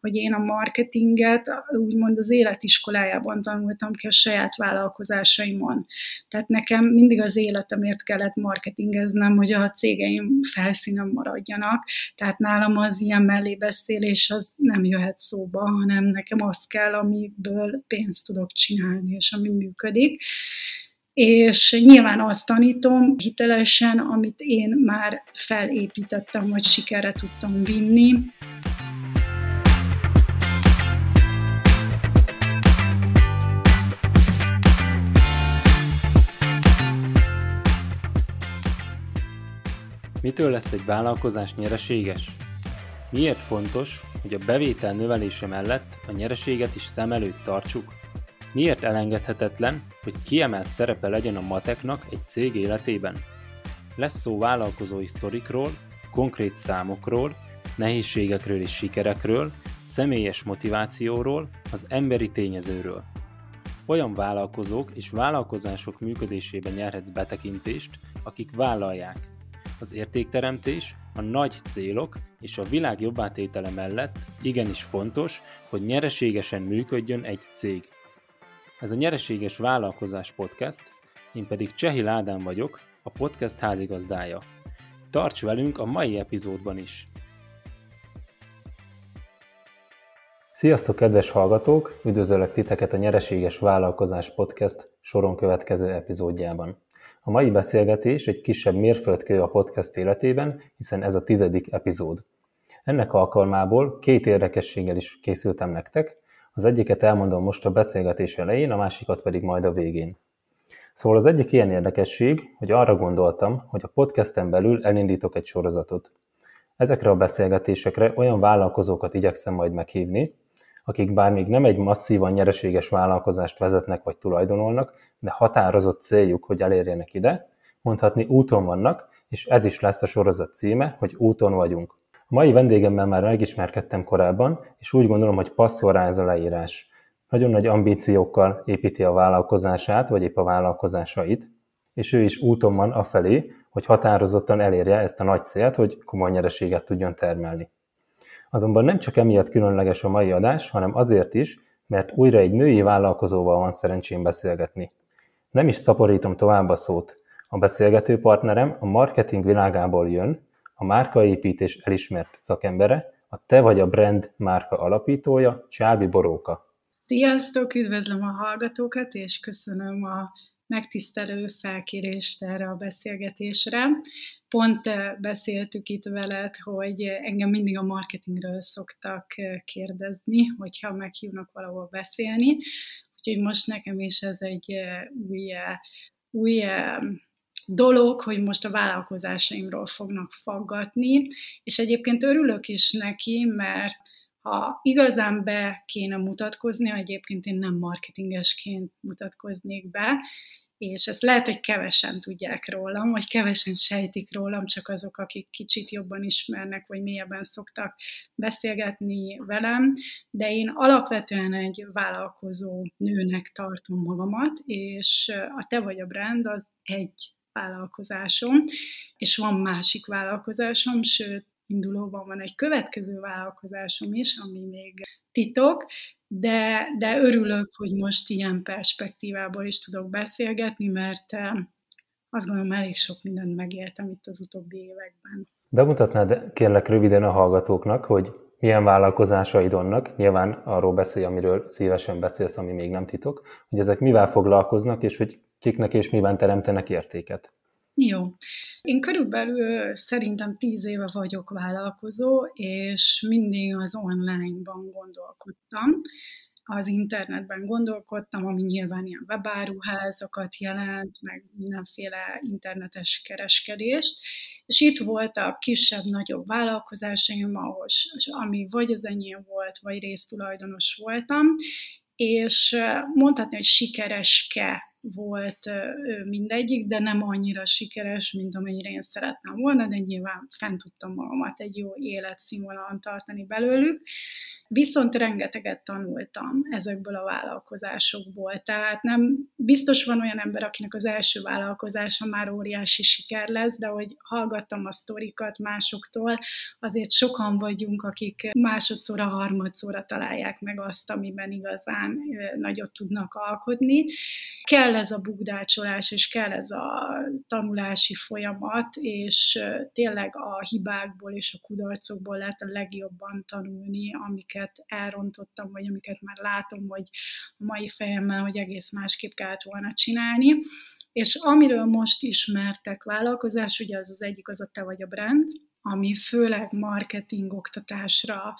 hogy én a marketinget úgymond az életiskolájában tanultam ki a saját vállalkozásaimon. Tehát nekem mindig az életemért kellett marketingeznem, hogy a cégeim felszínen maradjanak. Tehát nálam az ilyen mellébeszélés az nem jöhet szóba, hanem nekem az kell, amiből pénzt tudok csinálni, és ami működik és nyilván azt tanítom hitelesen, amit én már felépítettem, hogy sikerre tudtam vinni. Mitől lesz egy vállalkozás nyereséges? Miért fontos, hogy a bevétel növelése mellett a nyereséget is szem előtt tartsuk? Miért elengedhetetlen, hogy kiemelt szerepe legyen a mateknak egy cég életében? Lesz szó vállalkozói sztorikról, konkrét számokról, nehézségekről és sikerekről, személyes motivációról, az emberi tényezőről. Olyan vállalkozók és vállalkozások működésében nyerhetsz betekintést, akik vállalják. Az értékteremtés, a nagy célok és a világ jobbátétele mellett igenis fontos, hogy nyereségesen működjön egy cég. Ez a Nyereséges Vállalkozás Podcast, én pedig Csehi Ládán vagyok, a podcast házigazdája. Tarts velünk a mai epizódban is! Sziasztok, kedves hallgatók! Üdvözöllek titeket a Nyereséges Vállalkozás Podcast soron következő epizódjában. A mai beszélgetés egy kisebb mérföldkő a podcast életében, hiszen ez a tizedik epizód. Ennek alkalmából két érdekességgel is készültem nektek, az egyiket elmondom most a beszélgetés elején, a másikat pedig majd a végén. Szóval az egyik ilyen érdekesség, hogy arra gondoltam, hogy a podcasten belül elindítok egy sorozatot. Ezekre a beszélgetésekre olyan vállalkozókat igyekszem majd meghívni, akik bár még nem egy masszívan nyereséges vállalkozást vezetnek vagy tulajdonolnak, de határozott céljuk, hogy elérjenek ide, mondhatni úton vannak, és ez is lesz a sorozat címe, hogy úton vagyunk. A mai vendégemmel már megismerkedtem korábban, és úgy gondolom, hogy passzol rá ez a leírás. Nagyon nagy ambíciókkal építi a vállalkozását, vagy épp a vállalkozásait, és ő is úton van afelé, hogy határozottan elérje ezt a nagy célt, hogy komoly nyereséget tudjon termelni. Azonban nem csak emiatt különleges a mai adás, hanem azért is, mert újra egy női vállalkozóval van szerencsém beszélgetni. Nem is szaporítom tovább a szót. A beszélgető partnerem a marketing világából jön, a márkaépítés elismert szakembere, a Te vagy a brand márka alapítója, Csábi Boróka. Sziasztok, üdvözlöm a hallgatókat, és köszönöm a megtisztelő felkérést erre a beszélgetésre. Pont eh, beszéltük itt veled, hogy engem mindig a marketingről szoktak eh, kérdezni, hogyha meghívnak valahol beszélni, úgyhogy most nekem is ez egy eh, új, új dolog, hogy most a vállalkozásaimról fognak faggatni, és egyébként örülök is neki, mert ha igazán be kéne mutatkozni, egyébként én nem marketingesként mutatkoznék be, és ezt lehet, hogy kevesen tudják rólam, vagy kevesen sejtik rólam, csak azok, akik kicsit jobban ismernek, vagy mélyebben szoktak beszélgetni velem, de én alapvetően egy vállalkozó nőnek tartom magamat, és a Te vagy a brand az egy vállalkozásom, és van másik vállalkozásom, sőt, indulóban van egy következő vállalkozásom is, ami még titok, de, de örülök, hogy most ilyen perspektívából is tudok beszélgetni, mert eh, azt gondolom, elég sok mindent megéltem itt az utóbbi években. Bemutatnád kérlek röviden a hallgatóknak, hogy milyen vállalkozásaid vannak, nyilván arról beszélj, amiről szívesen beszélsz, ami még nem titok, hogy ezek mivel foglalkoznak, és hogy kiknek és miben teremtenek értéket. Jó. Én körülbelül szerintem tíz éve vagyok vállalkozó, és mindig az online-ban gondolkodtam. Az internetben gondolkodtam, ami nyilván ilyen webáruházakat jelent, meg mindenféle internetes kereskedést, és itt voltak kisebb-nagyobb vállalkozásaim, ahol, ami vagy az enyém volt, vagy résztulajdonos voltam, és mondhatni, hogy sikereske volt mindegyik, de nem annyira sikeres, mint amennyire én szerettem volna, de nyilván fent tudtam magamat egy jó életszínvonalon tartani belőlük. Viszont rengeteget tanultam ezekből a vállalkozásokból. Tehát nem biztos van olyan ember, akinek az első vállalkozása már óriási siker lesz, de hogy hallgattam a sztorikat másoktól, azért sokan vagyunk, akik másodszorra, harmadszorra találják meg azt, amiben igazán nagyot tudnak alkotni. Kell ez a bugdácsolás, és kell ez a tanulási folyamat, és tényleg a hibákból és a kudarcokból lehet a legjobban tanulni, amiket elrontottam, vagy amiket már látom, hogy a mai fejemmel, hogy egész másképp kellett volna csinálni. És amiről most ismertek vállalkozás, ugye az az egyik az a te vagy a brand, ami főleg marketing oktatásra,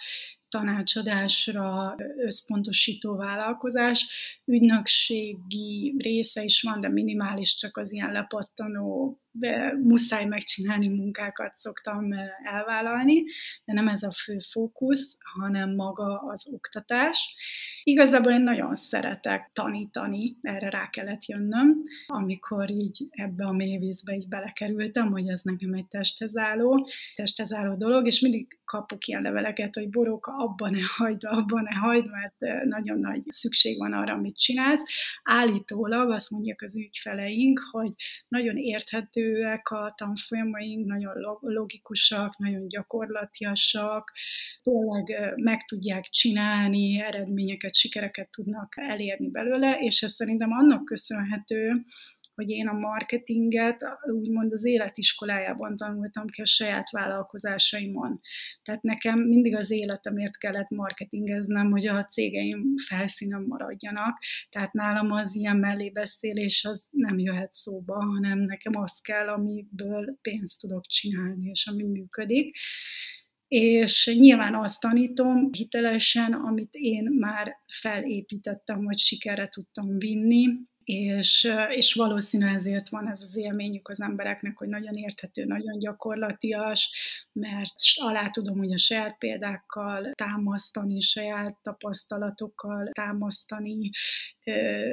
tanácsadásra összpontosító vállalkozás. Ügynökségi része is van, de minimális, csak az ilyen lepattanó de muszáj megcsinálni munkákat szoktam elvállalni, de nem ez a fő fókusz, hanem maga az oktatás. Igazából én nagyon szeretek tanítani, erre rá kellett jönnöm, amikor így ebbe a mélyvízbe így belekerültem, hogy ez nekem egy testhez álló, testhez álló dolog, és mindig kapok ilyen leveleket, hogy boróka, abban ne hagyd, abban ne hagyd, mert nagyon nagy szükség van arra, amit csinálsz. Állítólag azt mondják az ügyfeleink, hogy nagyon érthető érthetőek a tanfolyamaink, nagyon logikusak, nagyon gyakorlatiasak, tényleg meg tudják csinálni, eredményeket, sikereket tudnak elérni belőle, és ez szerintem annak köszönhető, hogy én a marketinget úgymond az életiskolájában tanultam ki a saját vállalkozásaimon. Tehát nekem mindig az életemért kellett marketingeznem, hogy a cégeim felszínen maradjanak. Tehát nálam az ilyen mellébeszélés az nem jöhet szóba, hanem nekem az kell, amiből pénzt tudok csinálni, és ami működik és nyilván azt tanítom hitelesen, amit én már felépítettem, hogy sikerre tudtam vinni, és, és valószínű ezért van ez az élményük az embereknek, hogy nagyon érthető, nagyon gyakorlatias, mert alá tudom, a saját példákkal támasztani, saját tapasztalatokkal támasztani,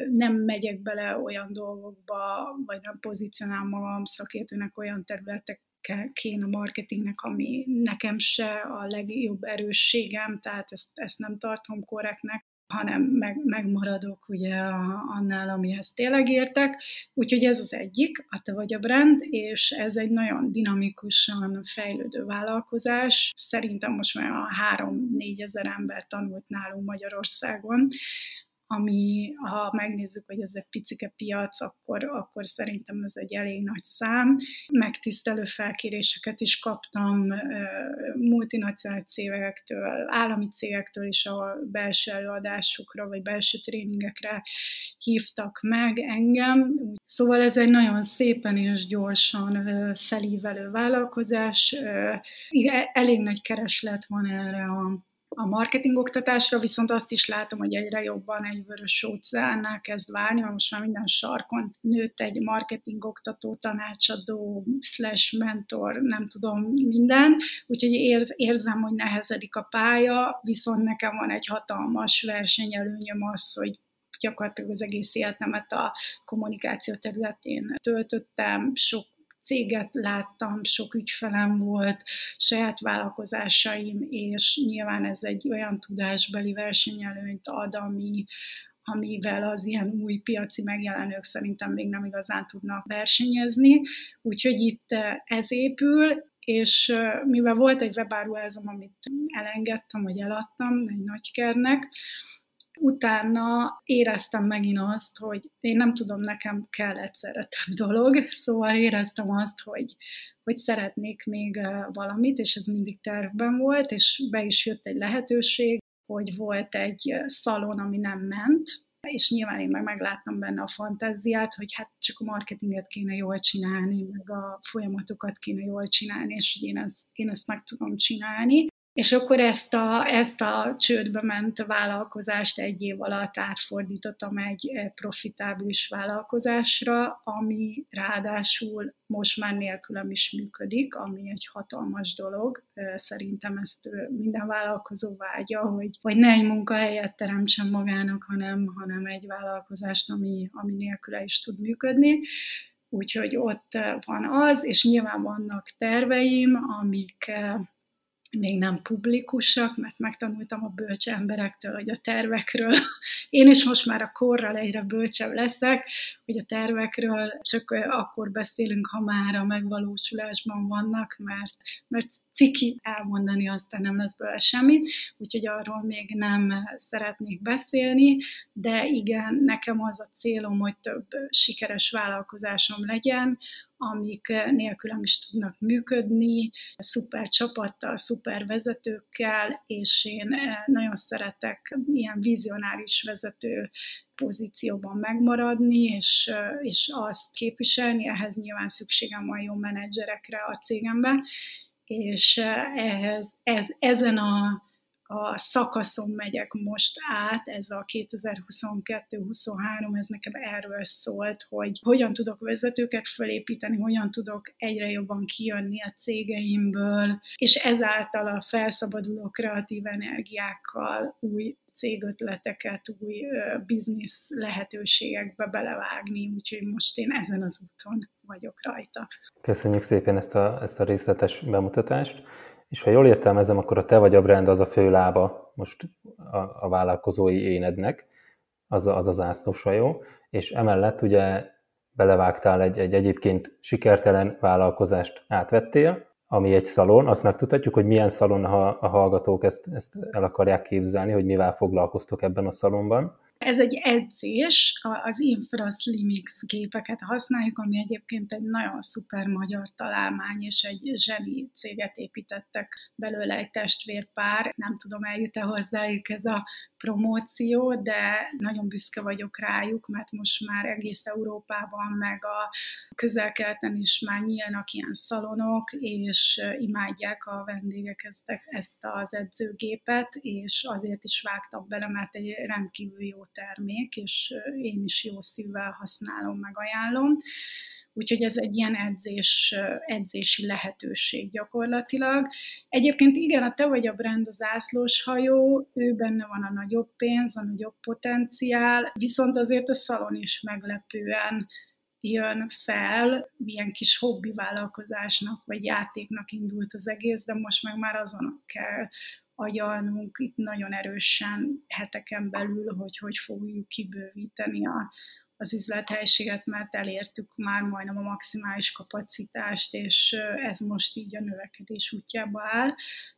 nem megyek bele olyan dolgokba, vagy nem pozícionálom magam szakértőnek olyan területek kéne a marketingnek, ami nekem se a legjobb erősségem, tehát ezt, ezt nem tartom korrektnek hanem meg, megmaradok ugye annál, amihez tényleg értek. Úgyhogy ez az egyik, a te vagy a brand, és ez egy nagyon dinamikusan fejlődő vállalkozás. Szerintem most már a 3-4 ezer ember tanult nálunk Magyarországon, ami, ha megnézzük, hogy ez egy picike piac, akkor, akkor szerintem ez egy elég nagy szám. Megtisztelő felkéréseket is kaptam multinacionális cégektől, állami cégektől is, a belső előadásokra vagy belső tréningekre hívtak meg engem. Szóval ez egy nagyon szépen és gyorsan felívelő vállalkozás. Elég nagy kereslet van erre a a marketing oktatásra, viszont azt is látom, hogy egyre jobban egy vörös óceánnál kezd válni, mert most már minden sarkon nőtt egy marketing oktató, tanácsadó, slash mentor, nem tudom, minden, úgyhogy érz, érzem, hogy nehezedik a pálya, viszont nekem van egy hatalmas versenyelőnyöm az, hogy gyakorlatilag az egész életemet a kommunikáció területén töltöttem, sok céget láttam, sok ügyfelem volt, saját vállalkozásaim, és nyilván ez egy olyan tudásbeli versenyelőnyt ad, ami, amivel az ilyen új piaci megjelenők szerintem még nem igazán tudnak versenyezni. Úgyhogy itt ez épül, és mivel volt egy webáruházam, amit elengedtem, vagy eladtam egy nagykernek, Utána éreztem megint azt, hogy én nem tudom, nekem kell egyszerre több dolog, szóval éreztem azt, hogy, hogy szeretnék még valamit, és ez mindig tervben volt, és be is jött egy lehetőség, hogy volt egy szalon, ami nem ment, és nyilván én meg megláttam benne a fantáziát, hogy hát csak a marketinget kéne jól csinálni, meg a folyamatokat kéne jól csinálni, és hogy én ezt, én ezt meg tudom csinálni. És akkor ezt a, ezt a csődbe ment vállalkozást egy év alatt átfordítottam egy eh, profitábilis vállalkozásra, ami ráadásul most már nélkülem is működik, ami egy hatalmas dolog. Eh, szerintem ezt minden vállalkozó vágya, hogy, hogy ne egy munkahelyet teremtsen magának, hanem, hanem egy vállalkozást, ami, ami nélküle is tud működni. Úgyhogy ott van az, és nyilván vannak terveim, amik még nem publikusak, mert megtanultam a bölcs emberektől, hogy a tervekről, én is most már a korral egyre bölcsebb leszek, hogy a tervekről csak akkor beszélünk, ha már a megvalósulásban vannak, mert, mert ciki elmondani, aztán nem lesz belőle semmi, úgyhogy arról még nem szeretnék beszélni, de igen, nekem az a célom, hogy több sikeres vállalkozásom legyen, amik nélkülem is tudnak működni, szuper csapattal, szuper vezetőkkel, és én nagyon szeretek ilyen vizionáris vezető pozícióban megmaradni, és, és azt képviselni, ehhez nyilván szükségem van jó menedzserekre a cégemben, és ehhez, ez, ezen a a szakaszon megyek most át, ez a 2022-23, ez nekem erről szólt, hogy hogyan tudok vezetőket felépíteni, hogyan tudok egyre jobban kijönni a cégeimből, és ezáltal a felszabaduló kreatív energiákkal új cégötleteket, új biznisz lehetőségekbe belevágni, úgyhogy most én ezen az úton vagyok rajta. Köszönjük szépen ezt a, ezt a részletes bemutatást. És ha jól értelmezem, akkor a te vagy a brand az a fő lába most a, a vállalkozói énednek, az, az az ászlósajó, és emellett ugye belevágtál egy, egy egyébként sikertelen vállalkozást átvettél, ami egy szalon, azt megtudhatjuk, hogy milyen szalon, ha a hallgatók ezt, ezt el akarják képzelni, hogy mivel foglalkoztok ebben a szalonban. Ez egy edzés, az Infraslimix gépeket használjuk, ami egyébként egy nagyon szuper magyar találmány, és egy zseni céget építettek belőle egy testvérpár. Nem tudom, eljut-e hozzájuk ez a promóció, de nagyon büszke vagyok rájuk, mert most már egész Európában, meg a közel-keleten is már nyílnak ilyen szalonok, és imádják a vendégek ezt, ezt az edzőgépet, és azért is vágtak bele, mert egy rendkívül jó termék, és én is jó szívvel használom, meg ajánlom. Úgyhogy ez egy ilyen edzés, edzési lehetőség gyakorlatilag. Egyébként igen, a te vagy a brand az ászlós hajó, ő benne van a nagyobb pénz, a nagyobb potenciál, viszont azért a szalon is meglepően jön fel, milyen kis hobbi vállalkozásnak vagy játéknak indult az egész, de most meg már azon kell agyalnunk itt nagyon erősen heteken belül, hogy hogy fogjuk kibővíteni a, az üzlethelységet, mert elértük már majdnem a maximális kapacitást, és ez most így a növekedés útjába áll.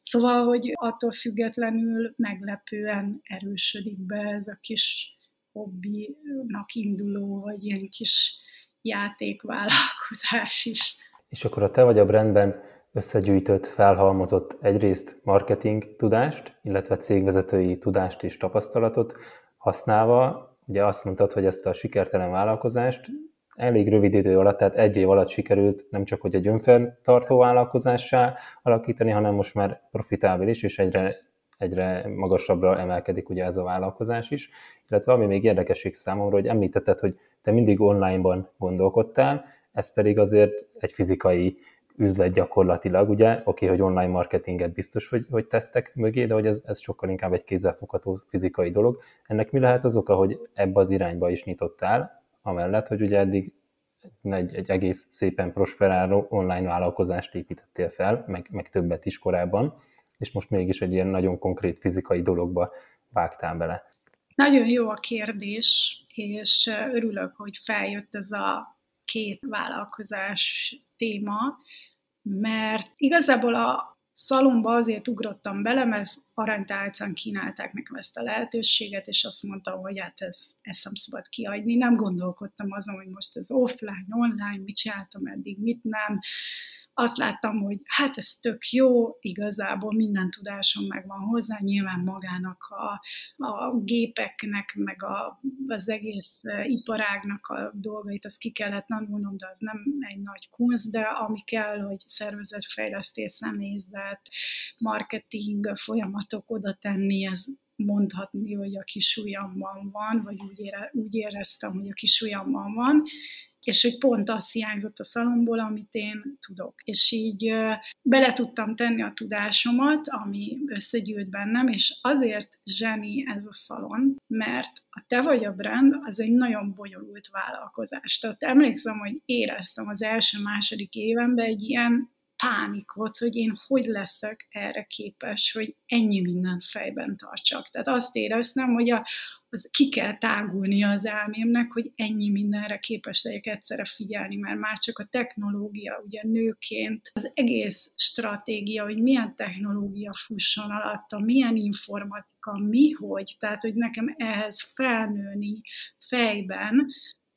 Szóval, hogy attól függetlenül meglepően erősödik be ez a kis hobbinak induló, vagy ilyen kis játékvállalkozás is. És akkor a te vagy a brandben összegyűjtött, felhalmozott egyrészt marketing tudást, illetve cégvezetői tudást és tapasztalatot használva, ugye azt mondtad, hogy ezt a sikertelen vállalkozást elég rövid idő alatt, tehát egy év alatt sikerült nem csak hogy egy önfenntartó vállalkozássá alakítani, hanem most már profitábilis, és egyre, egyre magasabbra emelkedik ugye ez a vállalkozás is. Illetve ami még érdekesség számomra, hogy említetted, hogy te mindig online-ban gondolkodtál, ez pedig azért egy fizikai üzlet gyakorlatilag, ugye, oké, hogy online marketinget biztos, hogy, hogy tesztek mögé, de hogy ez, ez sokkal inkább egy kézzelfogható fizikai dolog. Ennek mi lehet az oka, hogy ebbe az irányba is nyitottál, amellett, hogy ugye eddig egy, egy egész szépen prosperáló online vállalkozást építettél fel, meg, meg többet is korábban, és most mégis egy ilyen nagyon konkrét fizikai dologba vágtál bele. Nagyon jó a kérdés, és örülök, hogy feljött ez a két vállalkozás téma, mert igazából a szalomba azért ugrottam bele, mert aranytálcán kínálták nekem ezt a lehetőséget, és azt mondtam, hogy hát ez, ezt nem szabad kiadni. Nem gondolkodtam azon, hogy most ez offline, online, mit csináltam eddig, mit nem azt láttam, hogy hát ez tök jó, igazából minden tudásom megvan hozzá, nyilván magának a, a gépeknek, meg a, az egész iparágnak a dolgait, azt ki kellett tanulnom, de az nem egy nagy kunsz, de ami kell, hogy szervezetfejlesztés, személyzet, marketing folyamatok oda tenni, ez mondhatni, hogy a kis van, vagy úgy, ére, úgy éreztem, hogy a kis van, és hogy pont az hiányzott a szalomból, amit én tudok. És így bele tudtam tenni a tudásomat, ami összegyűlt bennem, és azért zseni ez a szalon, mert a Te vagy a brand az egy nagyon bonyolult vállalkozás. Tehát emlékszem, hogy éreztem az első-második évenben egy ilyen pánikot, hogy én hogy leszek erre képes, hogy ennyi mindent fejben tartsak. Tehát azt éreztem, hogy a, az ki kell tágulnia az elmémnek, hogy ennyi mindenre képes legyek egyszerre figyelni, mert már csak a technológia, ugye nőként, az egész stratégia, hogy milyen technológia fusson alatta, milyen informatika, mi, hogy, tehát, hogy nekem ehhez felnőni fejben,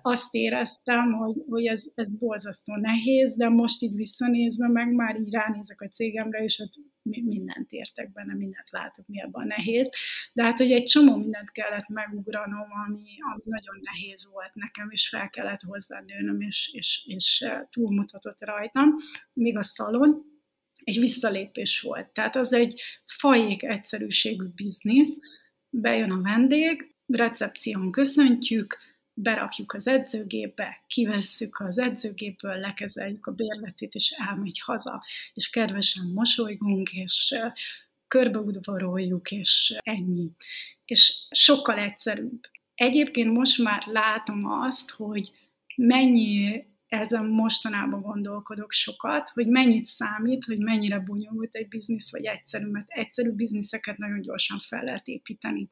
azt éreztem, hogy, hogy ez, ez borzasztó nehéz, de most így visszanézve meg már így ránézek a cégemre, és ott mindent értek benne, mindent látok, mi abban nehéz. De hát, hogy egy csomó mindent kellett megugranom, ami, ami nagyon nehéz volt nekem, és fel kellett hozzá nőnöm, és, és, és túlmutatott rajtam. Még a szalon, egy visszalépés volt. Tehát az egy fajék egyszerűségű biznisz, bejön a vendég, recepción köszöntjük, berakjuk az edzőgépbe, kivesszük az edzőgépből, lekezeljük a bérletét, és elmegy haza, és kedvesen mosolygunk, és körbeudvaroljuk, és ennyi. És sokkal egyszerűbb. Egyébként most már látom azt, hogy mennyi ezen mostanában gondolkodok sokat, hogy mennyit számít, hogy mennyire bonyolult egy biznisz, vagy egyszerű, mert egyszerű bizniszeket nagyon gyorsan fel lehet építeni.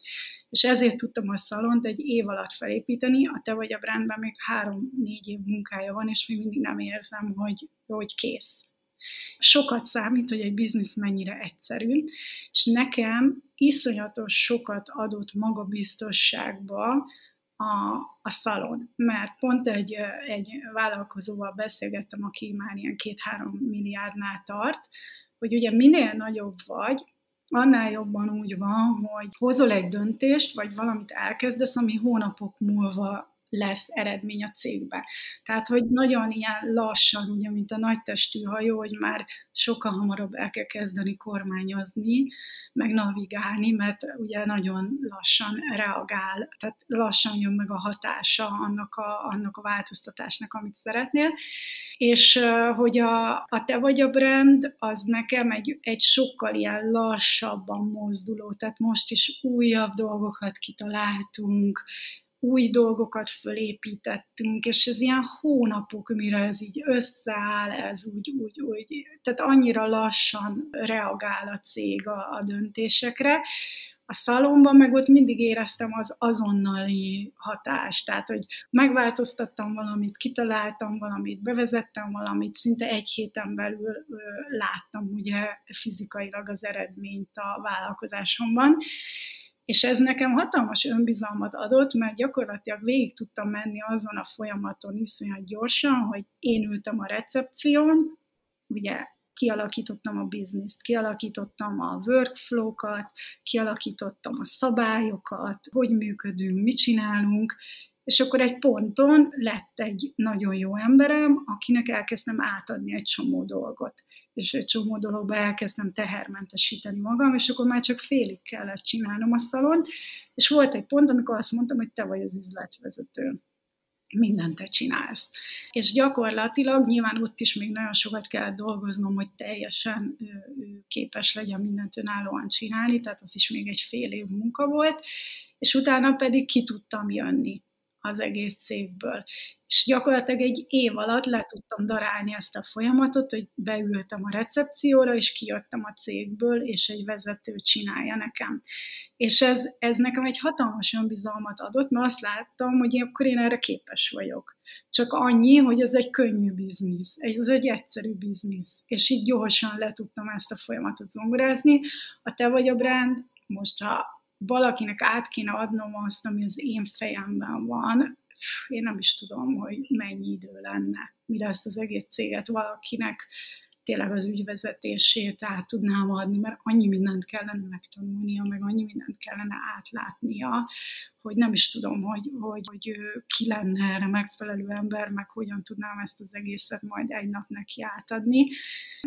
És ezért tudtam a szalont egy év alatt felépíteni, a te vagy a brandben még három-négy év munkája van, és még mindig nem érzem, hogy, hogy kész. Sokat számít, hogy egy biznisz mennyire egyszerű, és nekem iszonyatos sokat adott magabiztosságba, a, a szalon, mert pont egy, egy vállalkozóval beszélgettem, aki már ilyen két-három milliárdnál tart, hogy ugye minél nagyobb vagy, annál jobban úgy van, hogy hozol egy döntést, vagy valamit elkezdesz, ami hónapok múlva lesz eredmény a cégbe. Tehát, hogy nagyon ilyen lassan, ugye, mint a nagy testű hajó, hogy már sokkal hamarabb el kell kezdeni kormányozni, meg navigálni, mert ugye nagyon lassan reagál, tehát lassan jön meg a hatása annak a, annak a változtatásnak, amit szeretnél. És hogy a, a te vagy a brand, az nekem egy, egy sokkal ilyen lassabban mozduló, tehát most is újabb dolgokat kitaláltunk, új dolgokat fölépítettünk, és ez ilyen hónapok, mire ez így összeáll, ez úgy, úgy, úgy, tehát annyira lassan reagál a cég a, a döntésekre. A szalomban meg ott mindig éreztem az azonnali hatást, tehát, hogy megváltoztattam valamit, kitaláltam valamit, bevezettem valamit, szinte egy héten belül ö, láttam ugye fizikailag az eredményt a vállalkozásomban, és ez nekem hatalmas önbizalmat adott, mert gyakorlatilag végig tudtam menni azon a folyamaton iszonyat gyorsan, hogy én ültem a recepción, ugye kialakítottam a bizniszt, kialakítottam a workflow-kat, kialakítottam a szabályokat, hogy működünk, mit csinálunk, és akkor egy ponton lett egy nagyon jó emberem, akinek elkezdtem átadni egy csomó dolgot és egy csomó dologba elkezdtem tehermentesíteni magam, és akkor már csak félig kellett csinálnom a szalont, és volt egy pont, amikor azt mondtam, hogy te vagy az üzletvezető. Mindent te csinálsz. És gyakorlatilag nyilván ott is még nagyon sokat kell dolgoznom, hogy teljesen képes legyen mindent önállóan csinálni, tehát az is még egy fél év munka volt, és utána pedig ki tudtam jönni az egész cégből. És gyakorlatilag egy év alatt le tudtam darálni ezt a folyamatot, hogy beültem a recepcióra, és kijöttem a cégből, és egy vezető csinálja nekem. És ez, ez nekem egy hatalmas önbizalmat adott, mert azt láttam, hogy én, akkor én erre képes vagyok. Csak annyi, hogy ez egy könnyű biznisz, ez egy egyszerű biznisz. És így gyorsan le tudtam ezt a folyamatot zongorázni. A te vagy a brand, most ha valakinek át kéne adnom azt, ami az én fejemben van, én nem is tudom, hogy mennyi idő lenne, mire ezt az egész céget valakinek tényleg az ügyvezetését át tudnám adni, mert annyi mindent kellene megtanulnia, meg annyi mindent kellene átlátnia, hogy nem is tudom, hogy, hogy, hogy ki lenne erre megfelelő ember, meg hogyan tudnám ezt az egészet majd egy nap neki átadni,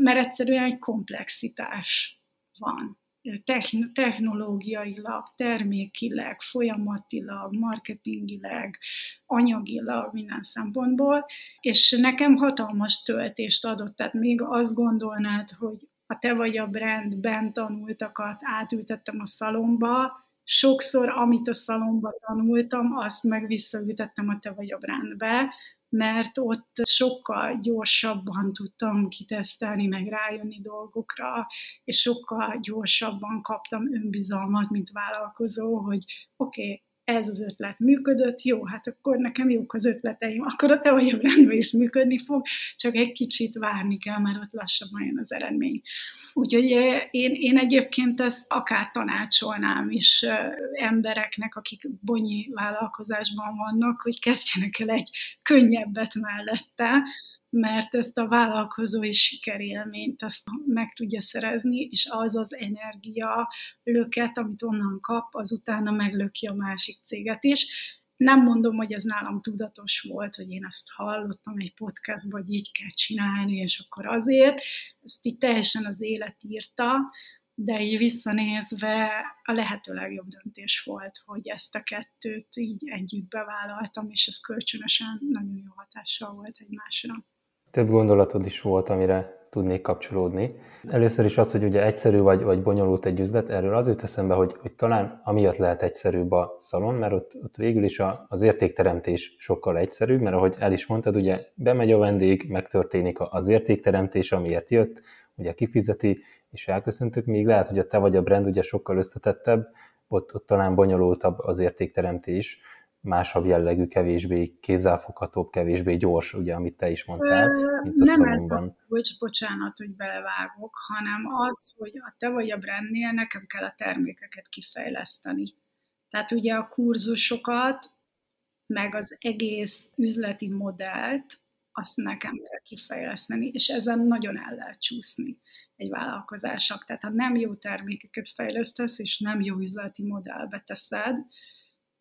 mert egyszerűen egy komplexitás van technológiailag, termékileg, folyamatilag, marketingileg, anyagilag, minden szempontból, és nekem hatalmas töltést adott, tehát még azt gondolnád, hogy a te vagy a brandben tanultakat átültettem a szalomba, sokszor, amit a szalomba tanultam, azt meg visszaültettem a te vagy a brandbe, mert ott sokkal gyorsabban tudtam kitesztelni, meg rájönni dolgokra, és sokkal gyorsabban kaptam önbizalmat, mint vállalkozó, hogy oké, okay, ez az ötlet működött, jó, hát akkor nekem jók az ötleteim, akkor a te a rendben is működni fog, csak egy kicsit várni kell, mert ott lassabban jön az eredmény. Úgyhogy én, én egyébként ezt akár tanácsolnám is embereknek, akik bonyi vállalkozásban vannak, hogy kezdjenek el egy könnyebbet mellette, mert ezt a vállalkozói sikerélményt azt meg tudja szerezni, és az az energia löket, amit onnan kap, az utána meglöki a másik céget is. Nem mondom, hogy ez nálam tudatos volt, hogy én ezt hallottam egy podcastban, hogy így kell csinálni, és akkor azért. Ezt így teljesen az élet írta, de így visszanézve a lehető legjobb döntés volt, hogy ezt a kettőt így együtt bevállaltam, és ez kölcsönösen nagyon jó hatással volt egymásra. Több gondolatod is volt, amire tudnék kapcsolódni. Először is az, hogy ugye egyszerű vagy, vagy bonyolult egy üzlet, erről az jut eszembe, hogy, hogy talán amiatt lehet egyszerűbb a szalon, mert ott, ott végül is a, az értékteremtés sokkal egyszerűbb, mert ahogy el is mondtad, ugye bemegy a vendég, megtörténik az értékteremtés, amiért jött, ugye kifizeti, és elköszöntök, még lehet, hogy a te vagy a brand ugye sokkal összetettebb, ott, ott talán bonyolultabb az értékteremtés, másabb jellegű, kevésbé kézzelfoghatóbb, kevésbé gyors, ugye, amit te is mondtál, mint a Nem szalomban. ez, hogy bocsánat, hogy belevágok, hanem az, hogy a te vagy a brandnél nekem kell a termékeket kifejleszteni. Tehát ugye a kurzusokat, meg az egész üzleti modellt, azt nekem kell kifejleszteni, és ezen nagyon el lehet csúszni egy vállalkozásnak. Tehát ha nem jó termékeket fejlesztesz, és nem jó üzleti modellbe teszed,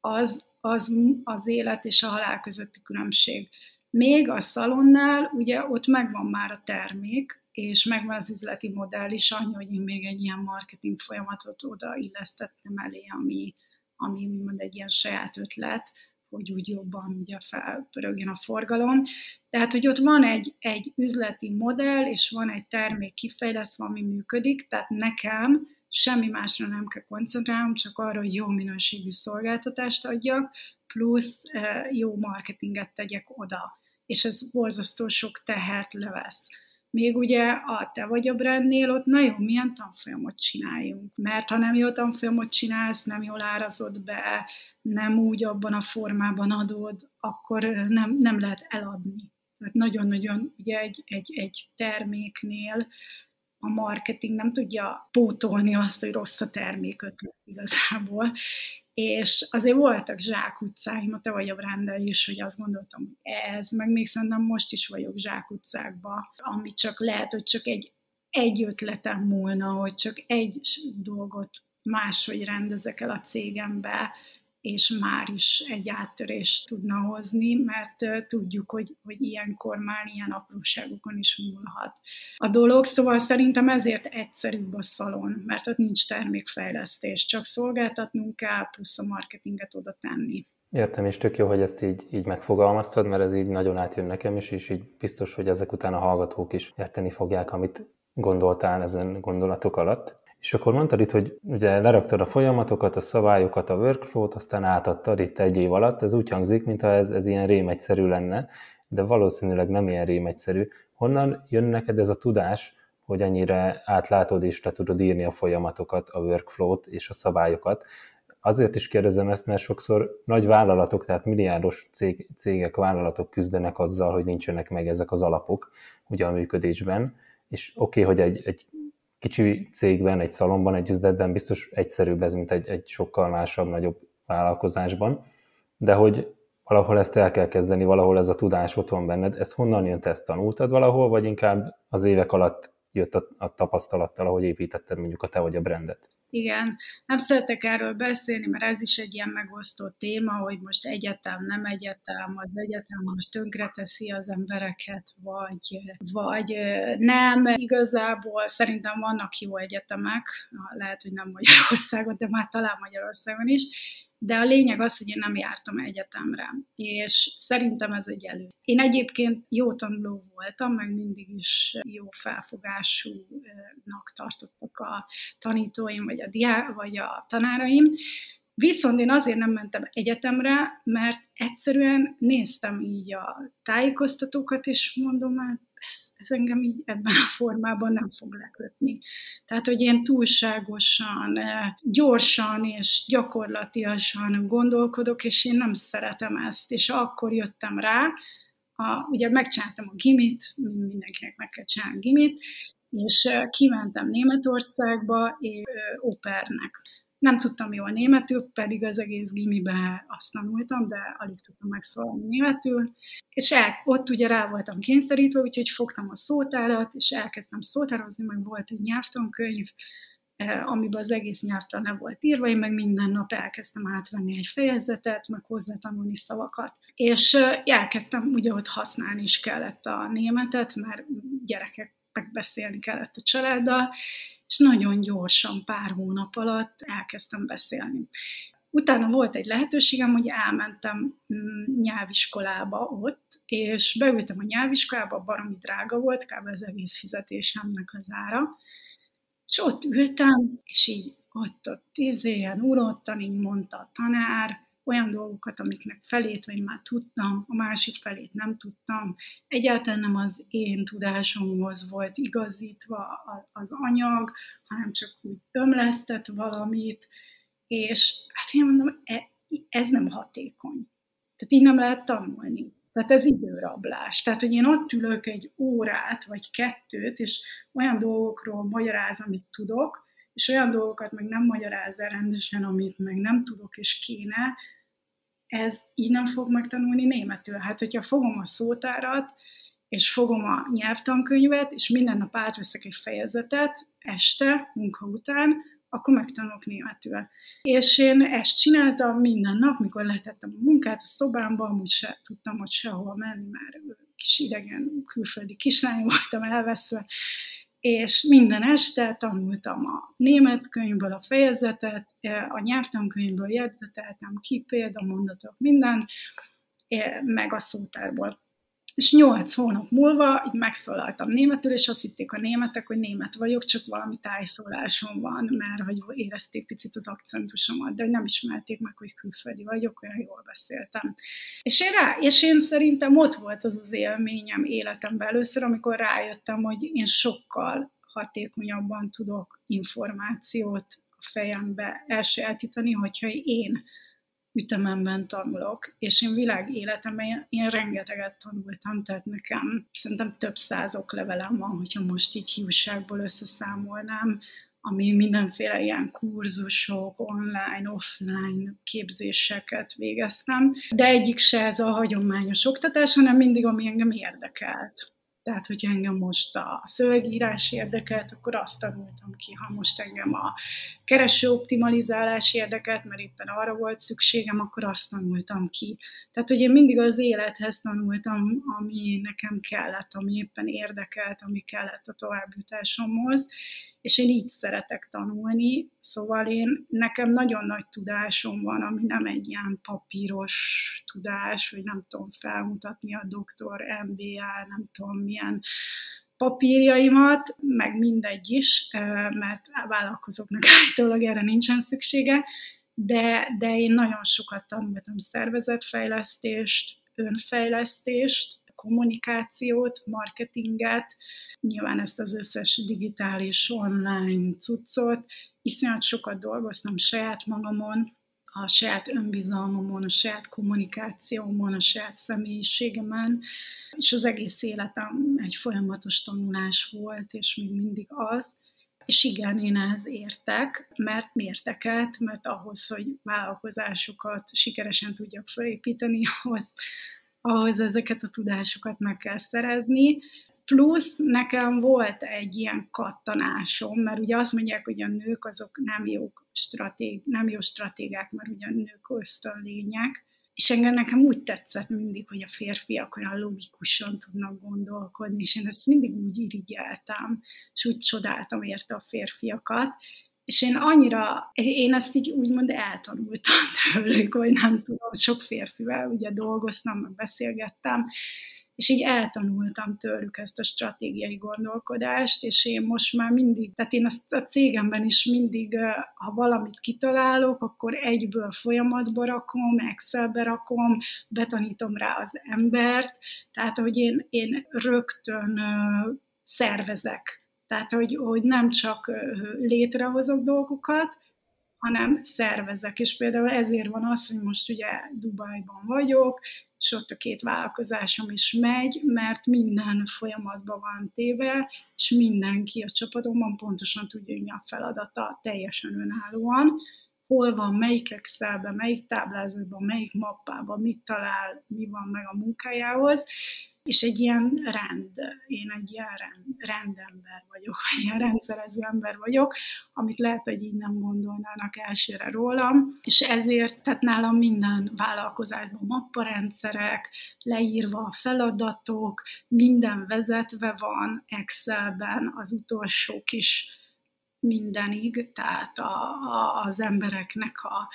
az az az élet és a halál közötti különbség. Még a szalonnál ugye ott megvan már a termék, és megvan az üzleti modell is, annyi, hogy én még egy ilyen marketing folyamatot oda illesztettem elé, ami, ami úgymond egy ilyen saját ötlet, hogy úgy jobban ugye felpörögjön a forgalom. Tehát, hogy ott van egy, egy üzleti modell, és van egy termék kifejlesztve, ami működik, tehát nekem semmi másra nem kell koncentrálnom, csak arra, hogy jó minőségű szolgáltatást adjak, plusz jó marketinget tegyek oda. És ez borzasztó sok tehert levesz. Még ugye a te vagy a brandnél, ott nagyon milyen tanfolyamot csináljunk. Mert ha nem jó tanfolyamot csinálsz, nem jól árazod be, nem úgy abban a formában adod, akkor nem, nem lehet eladni. Tehát nagyon-nagyon ugye egy, egy, egy terméknél a marketing nem tudja pótolni azt, hogy rossz a termékötlet igazából. És azért voltak zsákutcáim, te vagy a Brandel is, hogy azt gondoltam, hogy ez, meg még szerintem most is vagyok zsákutcákba, ami csak lehet, hogy csak egy, egy ötletem múlna, hogy csak egy dolgot máshogy rendezek el a cégembe, és már is egy áttörést tudna hozni, mert tudjuk, hogy, hogy ilyenkor már ilyen apróságokon is múlhat a dolog. Szóval szerintem ezért egyszerűbb a szalon, mert ott nincs termékfejlesztés, csak szolgáltatnunk kell, plusz a marketinget oda tenni. Értem, és tök jó, hogy ezt így, így megfogalmaztad, mert ez így nagyon átjön nekem is, és így biztos, hogy ezek után a hallgatók is érteni fogják, amit gondoltál ezen gondolatok alatt. És akkor mondtad itt, hogy ugye leraktad a folyamatokat, a szabályokat, a workflow-t, aztán átadtad itt egy év alatt. Ez úgy hangzik, mintha ez, ez ilyen rémegyszerű lenne, de valószínűleg nem ilyen rémegyszerű. Honnan jön neked ez a tudás, hogy ennyire átlátod és le tudod írni a folyamatokat, a workflow-t és a szabályokat? Azért is kérdezem ezt, mert sokszor nagy vállalatok, tehát milliárdos cég, cégek, vállalatok küzdenek azzal, hogy nincsenek meg ezek az alapok ugye a működésben, és oké, okay, hogy egy, egy kicsi cégben, egy szalomban, egy üzletben biztos egyszerűbb ez, mint egy, egy sokkal másabb, nagyobb vállalkozásban, de hogy valahol ezt el kell kezdeni, valahol ez a tudás ott van benned, ez honnan jön, te ezt tanultad valahol, vagy inkább az évek alatt jött a, a tapasztalattal, ahogy építetted mondjuk a te vagy a brandet? Igen, nem szeretek erről beszélni, mert ez is egy ilyen megosztó téma, hogy most egyetem, nem egyetem, az egyetem most tönkreteszi az embereket, vagy, vagy nem. Igazából szerintem vannak jó egyetemek, lehet, hogy nem Magyarországon, de már talán Magyarországon is, de a lényeg az, hogy én nem jártam egyetemre, és szerintem ez egy elő. Én egyébként jó tanuló voltam, meg mindig is jó felfogásúnak tartottak a tanítóim, vagy a, diá, vagy a tanáraim, Viszont én azért nem mentem egyetemre, mert egyszerűen néztem így a tájékoztatókat, és mondom, hát ez, ez engem így ebben a formában nem fog lekötni. Tehát, hogy én túlságosan, eh, gyorsan és gyakorlatiasan gondolkodok, és én nem szeretem ezt. És akkor jöttem rá, a, ugye megcsináltam a gimit, mindenkinek meg kell csinálni gimit, és eh, kimentem Németországba, és eh, opernek nem tudtam jól németül, pedig az egész gimibe azt tanultam, de alig tudtam megszólalni németül. És el, ott ugye rá voltam kényszerítve, úgyhogy fogtam a szótárat, és elkezdtem szótározni, meg volt egy nyelvtankönyv, eh, amiben az egész nyelvtan le volt írva, én meg minden nap elkezdtem átvenni egy fejezetet, meg hozzátanulni szavakat. És eh, elkezdtem, ugye ott használni is kellett a németet, mert gyerekek megbeszélni kellett a családdal, és nagyon gyorsan, pár hónap alatt elkezdtem beszélni. Utána volt egy lehetőségem, hogy elmentem mm, nyelviskolába ott, és beültem a nyelviskolába, baromi drága volt, kb. az egész fizetésemnek az ára, és ott ültem, és így ott, ott izé, ilyen így mondta a tanár, olyan dolgokat, amiknek felét vagy már tudtam, a másik felét nem tudtam. Egyáltalán nem az én tudásomhoz volt igazítva az anyag, hanem csak úgy ömlesztett valamit, és hát én mondom, e, ez nem hatékony. Tehát így nem lehet tanulni. Tehát ez időrablás. Tehát, hogy én ott ülök egy órát, vagy kettőt, és olyan dolgokról magyaráz, amit tudok, és olyan dolgokat meg nem magyaráz el rendesen, amit meg nem tudok és kéne, ez így nem fog megtanulni németül. Hát, hogyha fogom a szótárat, és fogom a nyelvtankönyvet, és minden nap átveszek egy fejezetet este, munka után, akkor megtanulok németül. És én ezt csináltam minden nap, mikor lehetettem a munkát a szobámban, amúgy se tudtam hogy sehova menni, mert kis idegen külföldi kislány voltam elveszve, és minden este tanultam a német könyvből a fejezetet, a nyelvtankönyvből jegyzeteltem ki példamondatok, minden, meg a szótárból. És nyolc hónap múlva így megszólaltam németül, és azt hitték a németek, hogy német vagyok, csak valami tájszólásom van, mert hogy érezték picit az akcentusomat, de nem ismerték meg, hogy külföldi vagyok, olyan jól beszéltem. És én, rá, és én szerintem ott volt az az élményem életemben először, amikor rájöttem, hogy én sokkal hatékonyabban tudok információt a fejembe elsajátítani, hogyha én ütememben tanulok, és én világ életemben én, rengeteget tanultam, tehát nekem szerintem több százok levelem van, hogyha most így hiúságból összeszámolnám, ami mindenféle ilyen kurzusok, online, offline képzéseket végeztem, de egyik se ez a hagyományos oktatás, hanem mindig, ami engem érdekelt. Tehát, hogyha engem most a szövegírás érdekelt, akkor azt tanultam ki. Ha most engem a kereső optimalizálás érdekelt, mert éppen arra volt szükségem, akkor azt tanultam ki. Tehát, hogy én mindig az élethez tanultam, ami nekem kellett, ami éppen érdekelt, ami kellett a továbbjutásomhoz, és én így szeretek tanulni, szóval én, nekem nagyon nagy tudásom van, ami nem egy ilyen papíros tudás, hogy nem tudom felmutatni a doktor, MBA, nem tudom milyen papírjaimat, meg mindegy is, mert vállalkozóknak állítólag erre nincsen szüksége, de, de én nagyon sokat tanultam szervezetfejlesztést, önfejlesztést, kommunikációt, marketinget, nyilván ezt az összes digitális online cuccot, iszonyat sokat dolgoztam saját magamon, a saját önbizalmamon, a saját kommunikációmon, a saját személyiségemen, és az egész életem egy folyamatos tanulás volt, és még mindig az. És igen, én ehhez értek, mert mérteket, mert ahhoz, hogy vállalkozásokat sikeresen tudjak felépíteni, ahhoz, ahhoz ezeket a tudásokat meg kell szerezni, Plusz nekem volt egy ilyen kattanásom, mert ugye azt mondják, hogy a nők azok nem jó, stratég, nem jó stratégák, mert ugye a nők ösztönlények, és engem nekem úgy tetszett mindig, hogy a férfiak olyan logikusan tudnak gondolkodni, és én ezt mindig úgy irigyeltem, és úgy csodáltam érte a férfiakat, és én annyira, én ezt így úgymond eltanultam tőlük, hogy nem tudom, sok férfivel ugye dolgoztam, meg beszélgettem, és így eltanultam tőlük ezt a stratégiai gondolkodást, és én most már mindig, tehát én azt a cégemben is mindig, ha valamit kitalálok, akkor egyből folyamatba rakom, Excelbe rakom, betanítom rá az embert, tehát hogy én, én rögtön szervezek. Tehát, hogy, hogy nem csak létrehozok dolgokat, hanem szervezek. És például ezért van az, hogy most ugye Dubajban vagyok, és ott a két vállalkozásom is megy, mert minden folyamatban van téve, és mindenki a csapatomban pontosan tudja, hogy mi a feladata teljesen önállóan, hol van, melyik Excelben, melyik táblázatban, melyik mappában, mit talál, mi van meg a munkájához, és egy ilyen rend, én egy ilyen rend, rendember vagyok, vagy ilyen rendszerező ember vagyok, amit lehet, hogy így nem gondolnának elsőre rólam, és ezért, tehát nálam minden vállalkozásban mapparendszerek, leírva a feladatok, minden vezetve van Excelben, az utolsó kis mindenig, tehát a, a, az embereknek a